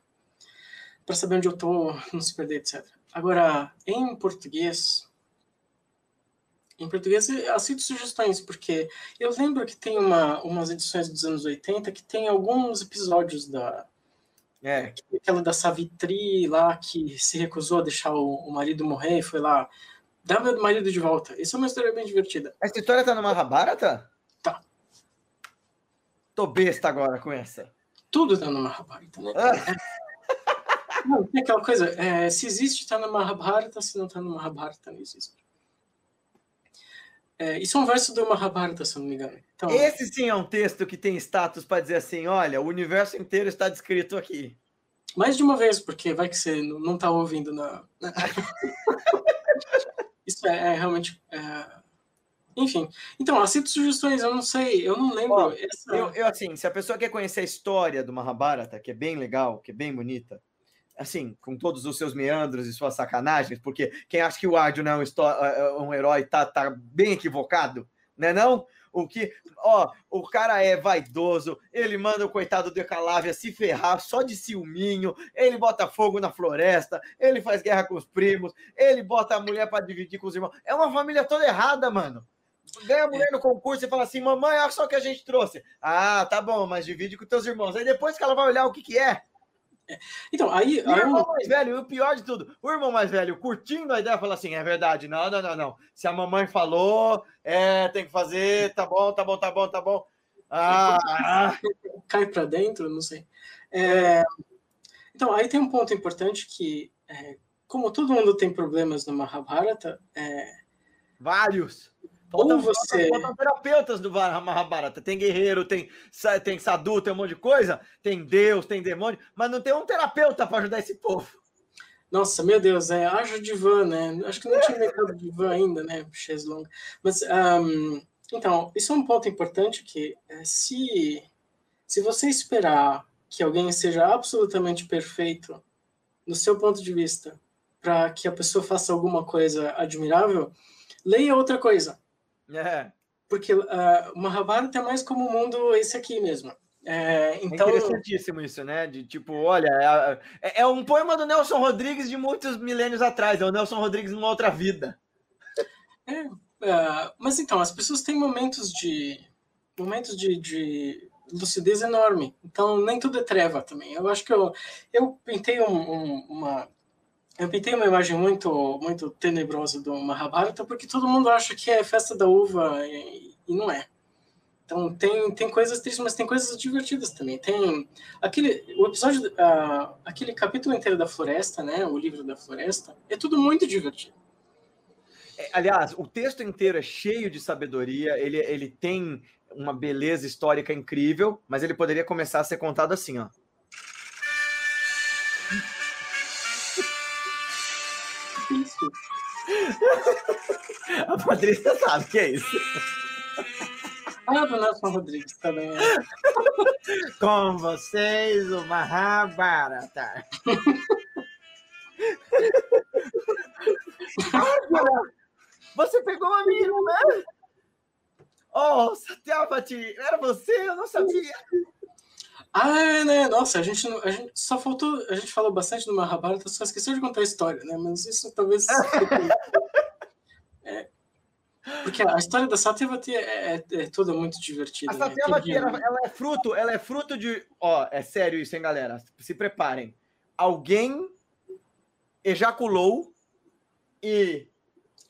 para saber onde eu tô, não se perder, etc. Agora, em português, em português, aceito sugestões, porque eu lembro que tem uma, umas edições dos anos 80 que tem alguns episódios da. É. Aquela da Savitri lá que se recusou a deixar o, o marido morrer e foi lá. Dá meu marido de volta. Isso é uma história bem divertida. Essa história tá no Mahabharata? Tá. Tô besta agora com essa. Tudo tá no Mahabharata, né? Ah. Não, tem aquela coisa, é, se existe, tá no Mahabharata, se não tá no Mahabharata, não existe. É, isso é um verso do Mahabharata, se não me engano. Então, Esse sim é um texto que tem status para dizer assim: olha, o universo inteiro está descrito aqui. Mais de uma vez, porque vai que você não está ouvindo na. <laughs> isso é, é realmente. É... Enfim. Então, aceito sugestões, eu não sei, eu não lembro. essa... eu, eu, assim, se a pessoa quer conhecer a história do Mahabharata, que é bem legal, que é bem bonita, assim, com todos os seus meandros e suas sacanagens, porque quem acha que o Arjuna é é, é um herói tá, tá bem equivocado, né não? O que, ó, o cara é vaidoso, ele manda o coitado do Ekalavia se ferrar só de ciúminho, ele bota fogo na floresta, ele faz guerra com os primos, ele bota a mulher para dividir com os irmãos. É uma família toda errada, mano. Ganha a mulher no concurso e fala assim: mamãe, olha só o que a gente trouxe. Ah, tá bom, mas divide com teus irmãos. Aí depois que ela vai olhar o que, que é, então, aí. o irmão mais velho, o pior de tudo, o irmão mais velho, curtindo a ideia, fala assim: é verdade, não, não, não, não. Se a mamãe falou, é, tem que fazer, tá bom, tá bom, tá bom, tá bom. Ah, ah. Cai para dentro, não sei. É, então, aí tem um ponto importante que, é, como todo mundo tem problemas no Mahabharata, é, vários. Faltam, Ou você... faltam terapeutas do Mahabharata. Tem guerreiro, tem, tem sadhu, tem um monte de coisa. Tem Deus, tem demônio. Mas não tem um terapeuta para ajudar esse povo. Nossa, meu Deus, é, haja divã, né? Acho que não tinha inventado divã ainda, né? Long. Mas, um, então, isso é um ponto importante que é, se, se você esperar que alguém seja absolutamente perfeito no seu ponto de vista para que a pessoa faça alguma coisa admirável, leia outra coisa. É. Porque uh, o Mahabharata é mais como o mundo esse aqui mesmo. É, é então... É interessantíssimo isso, né? De tipo, olha, é, é, é, um poema do Nelson Rodrigues de muitos milênios atrás, é o Nelson Rodrigues numa outra vida. É, uh, mas então, as pessoas têm momentos de momentos de, de, lucidez enorme, então nem tudo é treva também. Eu acho que eu, eu pintei um, um, uma eu pintei uma imagem muito, muito tenebrosa do Mahabharata porque todo mundo acha que é festa da uva e, e não é. Então tem, tem coisas tristes, mas tem coisas divertidas também. Tem aquele o episódio, uh, aquele capítulo inteiro da floresta, né? O livro da floresta é tudo muito divertido. É, aliás, o texto inteiro é cheio de sabedoria. Ele, ele tem uma beleza histórica incrível, mas ele poderia começar a ser contado assim, ó. Isso. <laughs> A Patrícia sabe que é isso. Ah, do Nelson Rodrigues também. <laughs> Com vocês, o Mahabharata. Você pegou uma minha irmã? Oh, Satyavati, era você? Eu não sabia. Ah, é, né? Nossa, a gente, a gente só faltou. A gente falou bastante do Mahabharata, só esqueceu de contar a história, né? Mas isso talvez. <laughs> é, porque a história da Satyavati é, é, é toda muito divertida. A? Satyavati, né? ela, ela, é fruto, ela é fruto de. Ó, é sério isso, hein, galera? Se preparem. Alguém ejaculou e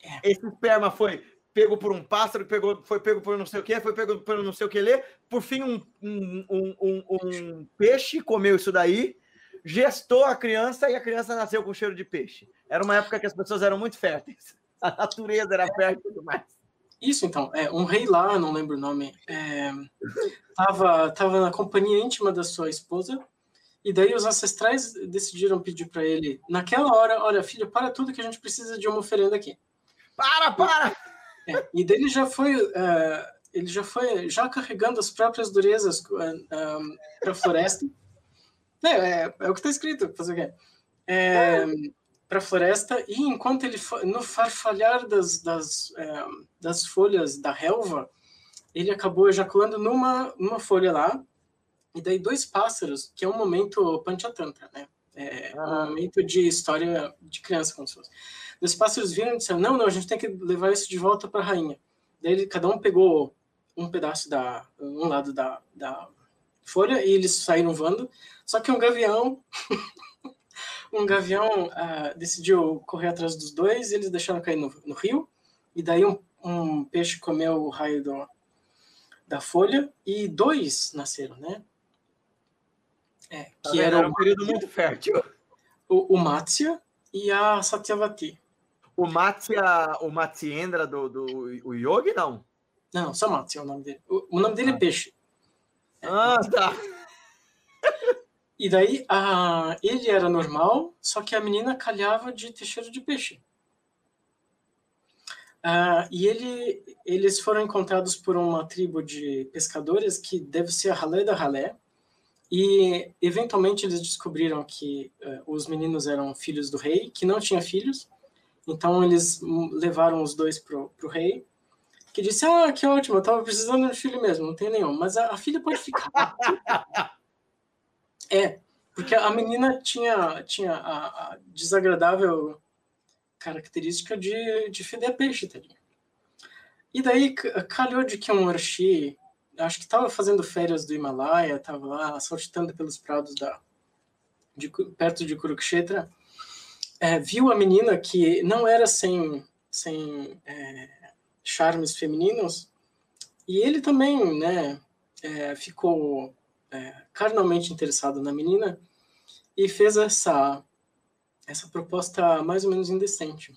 é. esse esperma foi pego por um pássaro, pegou, foi pego por não sei o que, foi pego por não sei o que ler. Por fim, um, um, um, um, peixe comeu isso daí, gestou a criança e a criança nasceu com cheiro de peixe. Era uma época que as pessoas eram muito férteis. <laughs> A natureza era fértil demais. Isso, então. É, um rei lá, não lembro o nome, é, tava, tava na companhia íntima da sua esposa, e daí os ancestrais decidiram pedir para ele, naquela hora, olha, filho, para tudo que a gente precisa de uma oferenda aqui. Para, para! É, e daí ele já foi, uh, ele já foi já carregando as próprias durezas uh, é, um, para a floresta. É, é, é, o que está escrito, fazer o quê? É, para a floresta e enquanto ele no farfalhar das, das, é, das folhas da relva, ele acabou ejaculando numa, numa folha lá e daí dois pássaros, que é um momento panchatantra, né? É ah. um momento de história de criança, como se fosse. Os pássaros viram e disseram: não, não, a gente tem que levar isso de volta para a rainha. Daí cada um pegou um pedaço da um lado da, da folha e eles saíram voando. Só que um gavião, <laughs> um gavião uh, decidiu correr atrás dos dois e eles deixaram cair no, no rio. E daí um, um, peixe comeu o raio do, da folha e dois nasceram, né? É, tá que era, era um período muito fértil. O, o Matsya e a Satyavati. O Matsya, o Matsyendra do, do o Yogi, não? Não, só Matsya é o nome dele. O, o nome dele é ah. é Peixe. Ah, tá. E daí, a, ele era normal, só que a menina calhava de ter cheiro de peixe. Uh, e ele, eles foram encontrados por uma tribo de pescadores que deve ser a Ralé da Ralé. E, eventualmente, eles descobriram que uh, os meninos eram filhos do rei, que não tinha filhos. Então eles levaram os dois pro, pro rei, que disse: Ah, que ótimo, eu tava precisando de filho mesmo, não tem nenhum, mas a, a filha pode ficar. é, porque a menina tinha, tinha a, a desagradável característica de, de feder peixe, tadinha. E daí calhou de que um Urshi, acho que estava fazendo férias do Himalaia, estava lá saltitando pelos prados da, de, perto de Kurukshetra, é, viu a menina que não era sem, sem é, charmes femininos, e ele também né, é, ficou é, carnalmente interessado na menina e fez essa, essa proposta mais ou menos indecente.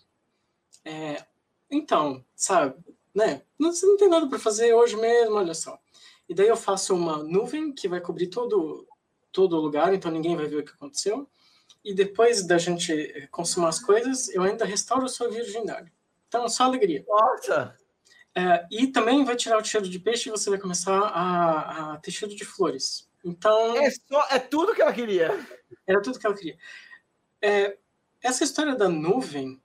É, então, sabe, né, você não tem nada para fazer hoje mesmo, olha só. E daí eu faço uma nuvem que vai cobrir todo, todo o lugar, então ninguém vai ver o que aconteceu e depois da gente consumar as coisas, eu ainda restauro sua virgindade. Então, só alegria. Nossa! É, e também vai tirar o cheiro de peixe e você vai começar a, a ter cheiro de flores. Então. É, só, é tudo que ela queria. Era tudo que ela queria. É, essa história da nuvem,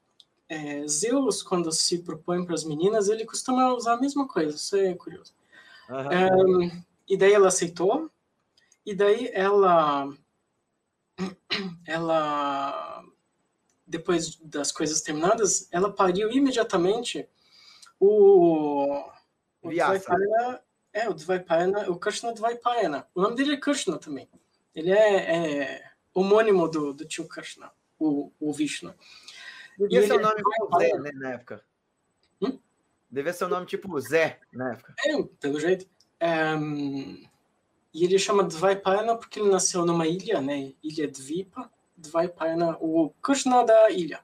é, Zeus, quando se propõe para as meninas, ele costuma usar a mesma coisa. Isso é curioso. Uhum. e daí ela aceitou. E daí ela <clears throat> ela depois das coisas terminadas, ela pariu imediatamente o o Dvaipayana, é o Dvaipayana, o Krishna Dvaipayana. O nome dele é Krishna também. Ele é, é homônimo do, do tio Krishna, o, o Vishnu. Devia ser o nome tipo Zé, né, na época. Hum? Devia ser o nome tipo Zé, na época. É, pelo jeito. É, e ele chama Dvaipayana porque ele nasceu numa ilha, né? Ilha Dvipa, Dvaipayana, o Krishna da ilha.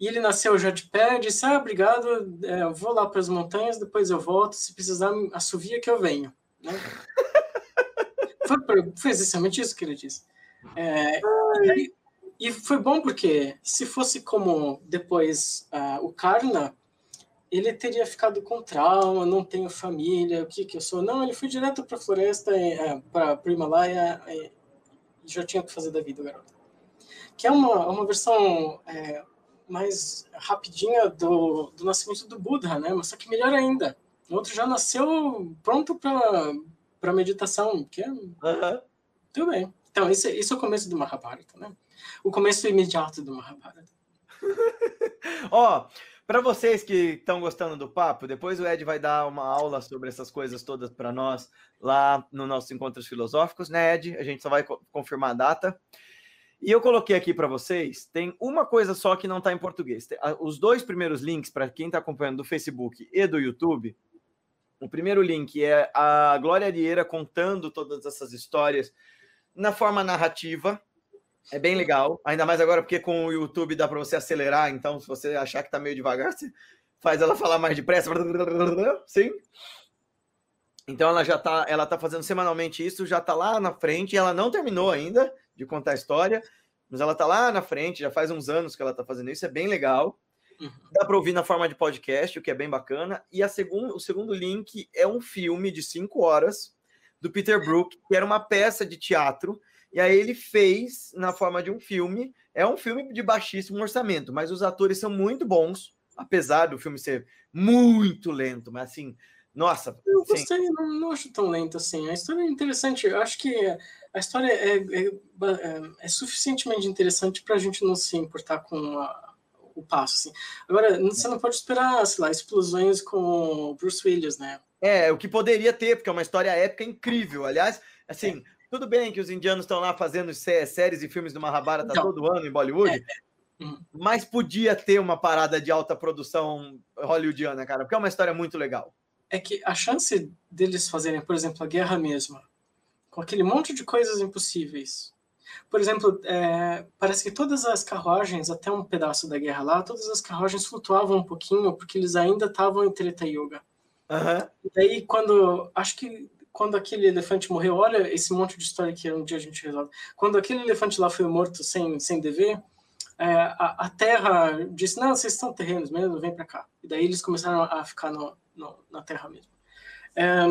E ele nasceu já de pé, disse: Ah, obrigado, é, vou lá para as montanhas, depois eu volto. Se precisar, assovia que eu venho. Né? <laughs> foi, foi exatamente isso que ele disse. É, e, e, foi bom porque, se fosse como depois uh, o Karna, ele teria ficado com trauma, não tenho família, o que que eu sou? Não, ele foi direto para a floresta, é, para o Himalaia, e já tinha o que fazer da vida, garoto. Que é uma, uma versão é, mais rapidinha do, do nascimento do Buda, né? Mas só que melhor ainda. O outro já nasceu pronto para meditação, que é... Uhum. Tudo bem. Então, esse, esse é o começo do Mahabharata, né? O começo imediato do Mahabharata. <laughs> Ó, oh, para vocês que estão gostando do papo, depois o Ed vai dar uma aula sobre essas coisas todas para nós lá no nossos encontros filosóficos, né, Ed? A gente só vai co confirmar a data. E eu coloquei aqui para vocês, tem uma coisa só que não está em português. Os dois primeiros links, para quem está acompanhando do Facebook e do YouTube, o primeiro link é a Glória Arieira contando todas essas histórias na forma narrativa. É bem legal, ainda mais agora porque com o YouTube dá para você acelerar, então se você achar que está meio devagar, você faz ela falar mais depressa. Sim. Então ela já está, ela tá fazendo semanalmente isso, já está lá na frente, ela não terminou ainda, de contar a história, mas ela tá lá na frente, já faz uns anos que ela tá fazendo isso, é bem legal. Uhum. Dá para ouvir na forma de podcast, o que é bem bacana. E a segundo, o segundo link é um filme de cinco horas do Peter Brook, que era uma peça de teatro, e aí ele fez na forma de um filme. É um filme de baixíssimo orçamento, mas os atores são muito bons, apesar do filme ser muito lento, mas assim, nossa. Eu gostei, não, não, acho tão lento assim. A história é interessante. Eu acho que a história é, é, é, é suficientemente interessante para a gente não se importar com a, o passo. Assim. Agora, você não pode esperar, sei lá, explosões com Bruce Willis, né? É, o que poderia ter, porque é uma história épica incrível. Aliás, assim, é. tudo bem que os indianos estão lá fazendo séries e filmes do Mahabharata então, todo ano em Bollywood, é, é. Hum. mas podia ter uma parada de alta produção hollywoodiana, cara, porque é uma história muito legal. É que a chance deles fazerem, por exemplo, a guerra mesma, com aquele monte de coisas impossíveis. Por exemplo, é, parece que todas as carruagens, até um pedaço da guerra lá, todas as carruagens flutuavam um pouquinho porque eles ainda estavam em Treta Yoga. Uhum. E daí, quando. Acho que quando aquele elefante morreu, olha esse monte de história que um dia a gente resolve. Quando aquele elefante lá foi morto sem, sem dever, é, a, a, terra disse: Não, vocês estão terrenos mesmo, vem para cá. E daí eles começaram a ficar no, no, na terra mesmo. É,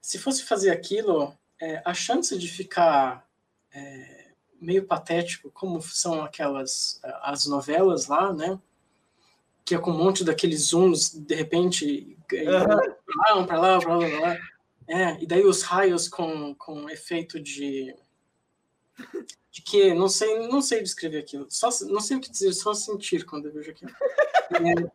se fosse fazer aquilo, é, a chance de ficar é, meio patético, como são aquelas as novelas lá, né? Que é com um monte daqueles zooms, de repente, uhum. um para lá, um para lá, um lá. É, e daí os raios com, com efeito de de que não sei não sei descrever aquilo só não sei o que dizer só sentir quando eu vejo aquilo <laughs> é,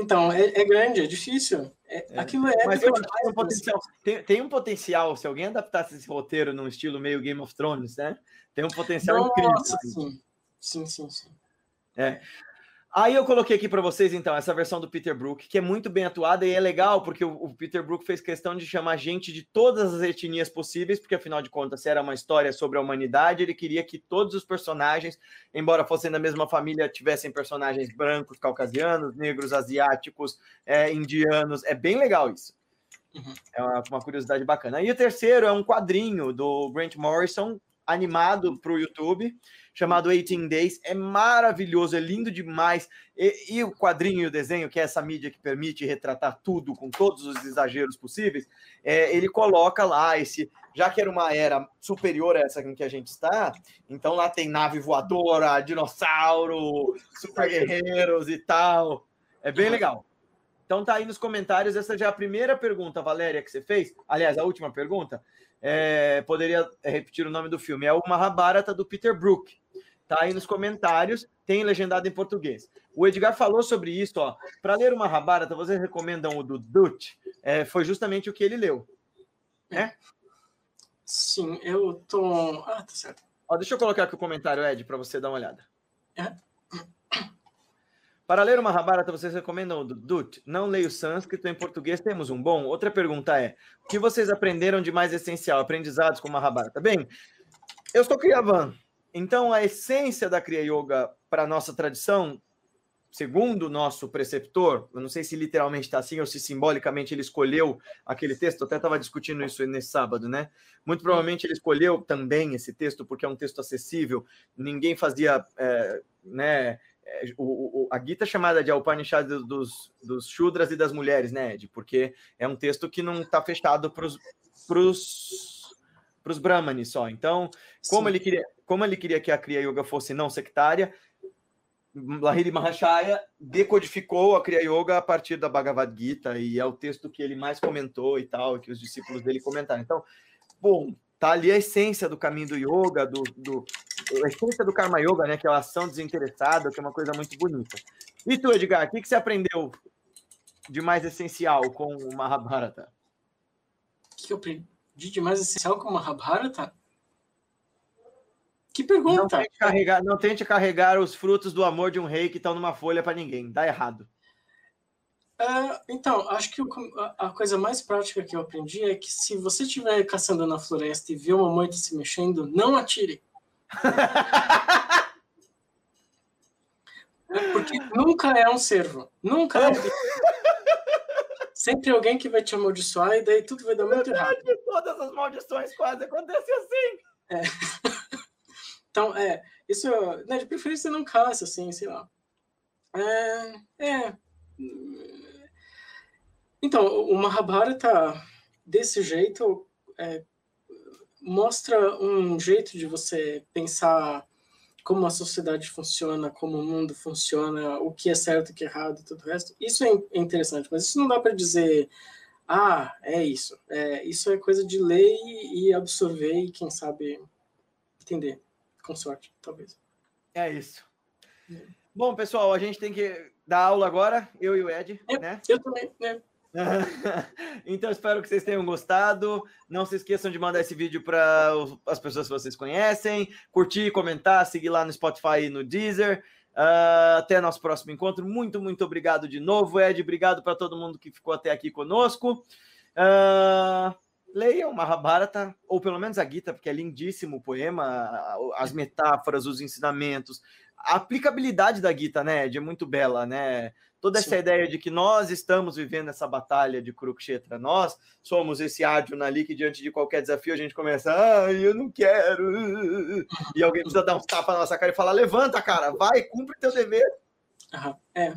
então, é, é, grande, é difícil. É, é. Aquilo é. Mas eu tem um, potencial, tem, tem, um potencial, se alguém adaptasse esse roteiro num estilo meio Game of Thrones, né? Tem um potencial Nossa, incrível. Sim. sim, sim, sim. É. Aí eu coloquei aqui para vocês, então, essa versão do Peter Brook, que é muito bem atuada e é legal, porque o, o, Peter Brook fez questão de chamar gente de todas as etnias possíveis, porque afinal de contas, se era uma história sobre a humanidade, ele queria que todos os personagens, embora fossem da mesma família, tivessem personagens brancos, caucasianos, negros, asiáticos, é, indianos. É bem legal isso. Uhum. É uma, uma curiosidade bacana. E o terceiro é um quadrinho do Grant Morrison, animado para o YouTube chamado 18 Days. É maravilhoso, é lindo demais. E, e, o quadrinho e o desenho, que é essa mídia que permite retratar tudo com todos os exageros possíveis, é, ele coloca lá esse. Já que era uma era superior a essa em que a gente está, então lá tem nave voadora, dinossauro, super guerreiros e tal. É bem legal. Então tá aí nos comentários, essa já é a primeira pergunta, Valéria, que você fez. Aliás, a última pergunta. É, poderia repetir o nome do filme. É o Mahabharata do Peter Brook. Tá aí nos comentários, tem legendado em português. O Edgar falou sobre isso, ó. Para ler uma Mahabharata, vocês recomendam o do Dutch? É, foi justamente o que ele leu. Né? Sim, eu tô. Ah, tá certo. Ó, deixa eu colocar aqui o comentário, Ed, para você dar uma olhada. É. Para ler uma Mahabharata, vocês recomendam o Dut? Não leio sânscrito, em português temos um bom? Outra pergunta é, o que vocês aprenderam de mais essencial, aprendizados com Mahabharata? Bem, eu sou Kriyavan, então, a essência da Kriya Yoga para nossa tradição, segundo o nosso preceptor, eu não sei se literalmente está assim ou se simbolicamente ele escolheu aquele texto, eu até estava discutindo isso nesse sábado, né? Muito provavelmente ele escolheu também esse texto porque é um texto acessível, ninguém fazia, é, né? É, o, o, a Gita é chamada de Upanishad dos, dos Shudras e das mulheres, né, Ed? Porque é um texto que não está fechado para os para os Brahmanes só. Então, como ele queria, como ele queria que a Kriya Yoga fosse não sectária, Lahiri Mahashaya decodificou a Kriya Yoga a partir da Bhagavad Gita e é o texto que ele mais comentou e tal, que os discípulos dele comentaram. Então, bom, tá ali a essência do caminho do yoga, do, do a essência do Karma Yoga, né? Que é a ação desinteressada, que é uma coisa muito bonita. E tu, Edgar, o que, que você aprendeu de mais essencial com o Mahabharata? O que eu aprendi de mais essencial com o Mahabharata? Que pergunta! Não tente, carregar, não tente carregar os frutos do amor de um rei que estão numa folha para ninguém. Dá errado. Uh, então, acho que a coisa mais prática que eu aprendi é que se você estiver caçando na floresta e vê uma moita se mexendo, não atire. Porque nunca é um servo. Nunca é. Sempre alguém que vai te amaldiçoar e daí tudo vai dar muito errado. Todas as maldições quase acontecem assim. É. Então, é, isso, né, de preferência não caça, assim, sei lá. É, é. Então, o Mahabharata, desse jeito, é, mostra um jeito de você pensar como a sociedade funciona, como o mundo funciona, o que é certo, o que é errado, tudo o resto. Isso é interessante, mas isso não dá para dizer, ah, é isso. É, isso é coisa de ler e absorver e, quem sabe, entender, com sorte, talvez. É isso. É. Bom, pessoal, a gente tem que dar aula agora, eu e o Ed, é, né? Eu também, né? <laughs> então, espero que vocês tenham gostado. Não se esqueçam de mandar esse vídeo para as pessoas que vocês conhecem, curtir, comentar, seguir lá no Spotify e no Deezer. Uh, até nosso próximo encontro. Muito, muito obrigado de novo, Ed. Obrigado para todo mundo que ficou até aqui conosco. Uh, leiam Mahabharata, ou pelo menos a Gita, porque é lindíssimo o poema, as metáforas, os ensinamentos. A aplicabilidade da Gita, né, Ed, é muito bela, né? Toda essa Sim. ideia de que nós estamos vivendo essa batalha de Kurukshetra, nós somos esse Arjuna ali que diante de qualquer desafio a gente começa, ah, eu não quero, e alguém precisa dar uns tapas na nossa cara e falar, levanta, cara, vai, cumpre teu dever. É.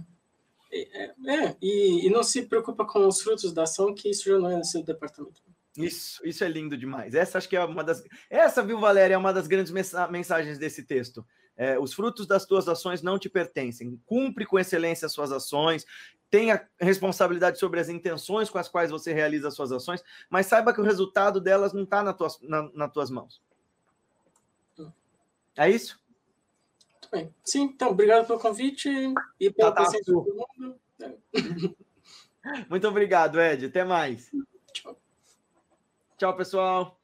É, é. E, e, não se preocupa com os frutos da ação, que isso já não é no seu departamento. Isso, isso é lindo demais. Essa acho que é uma das. Essa, viu, Valéria, é uma das grandes mensagens desse texto. É, os frutos das tuas ações não te pertencem. Cumpre com excelência as suas ações, tenha responsabilidade sobre as intenções com as quais você realiza as suas ações, mas saiba que o resultado delas não está na tuas, na, nas tuas mãos. É isso? Muito bem. Sim, então, obrigado pelo convite e pela tá, tá, presença de todo mundo. <laughs> Muito obrigado, Ed. Até mais. Tchau. Tchau, pessoal.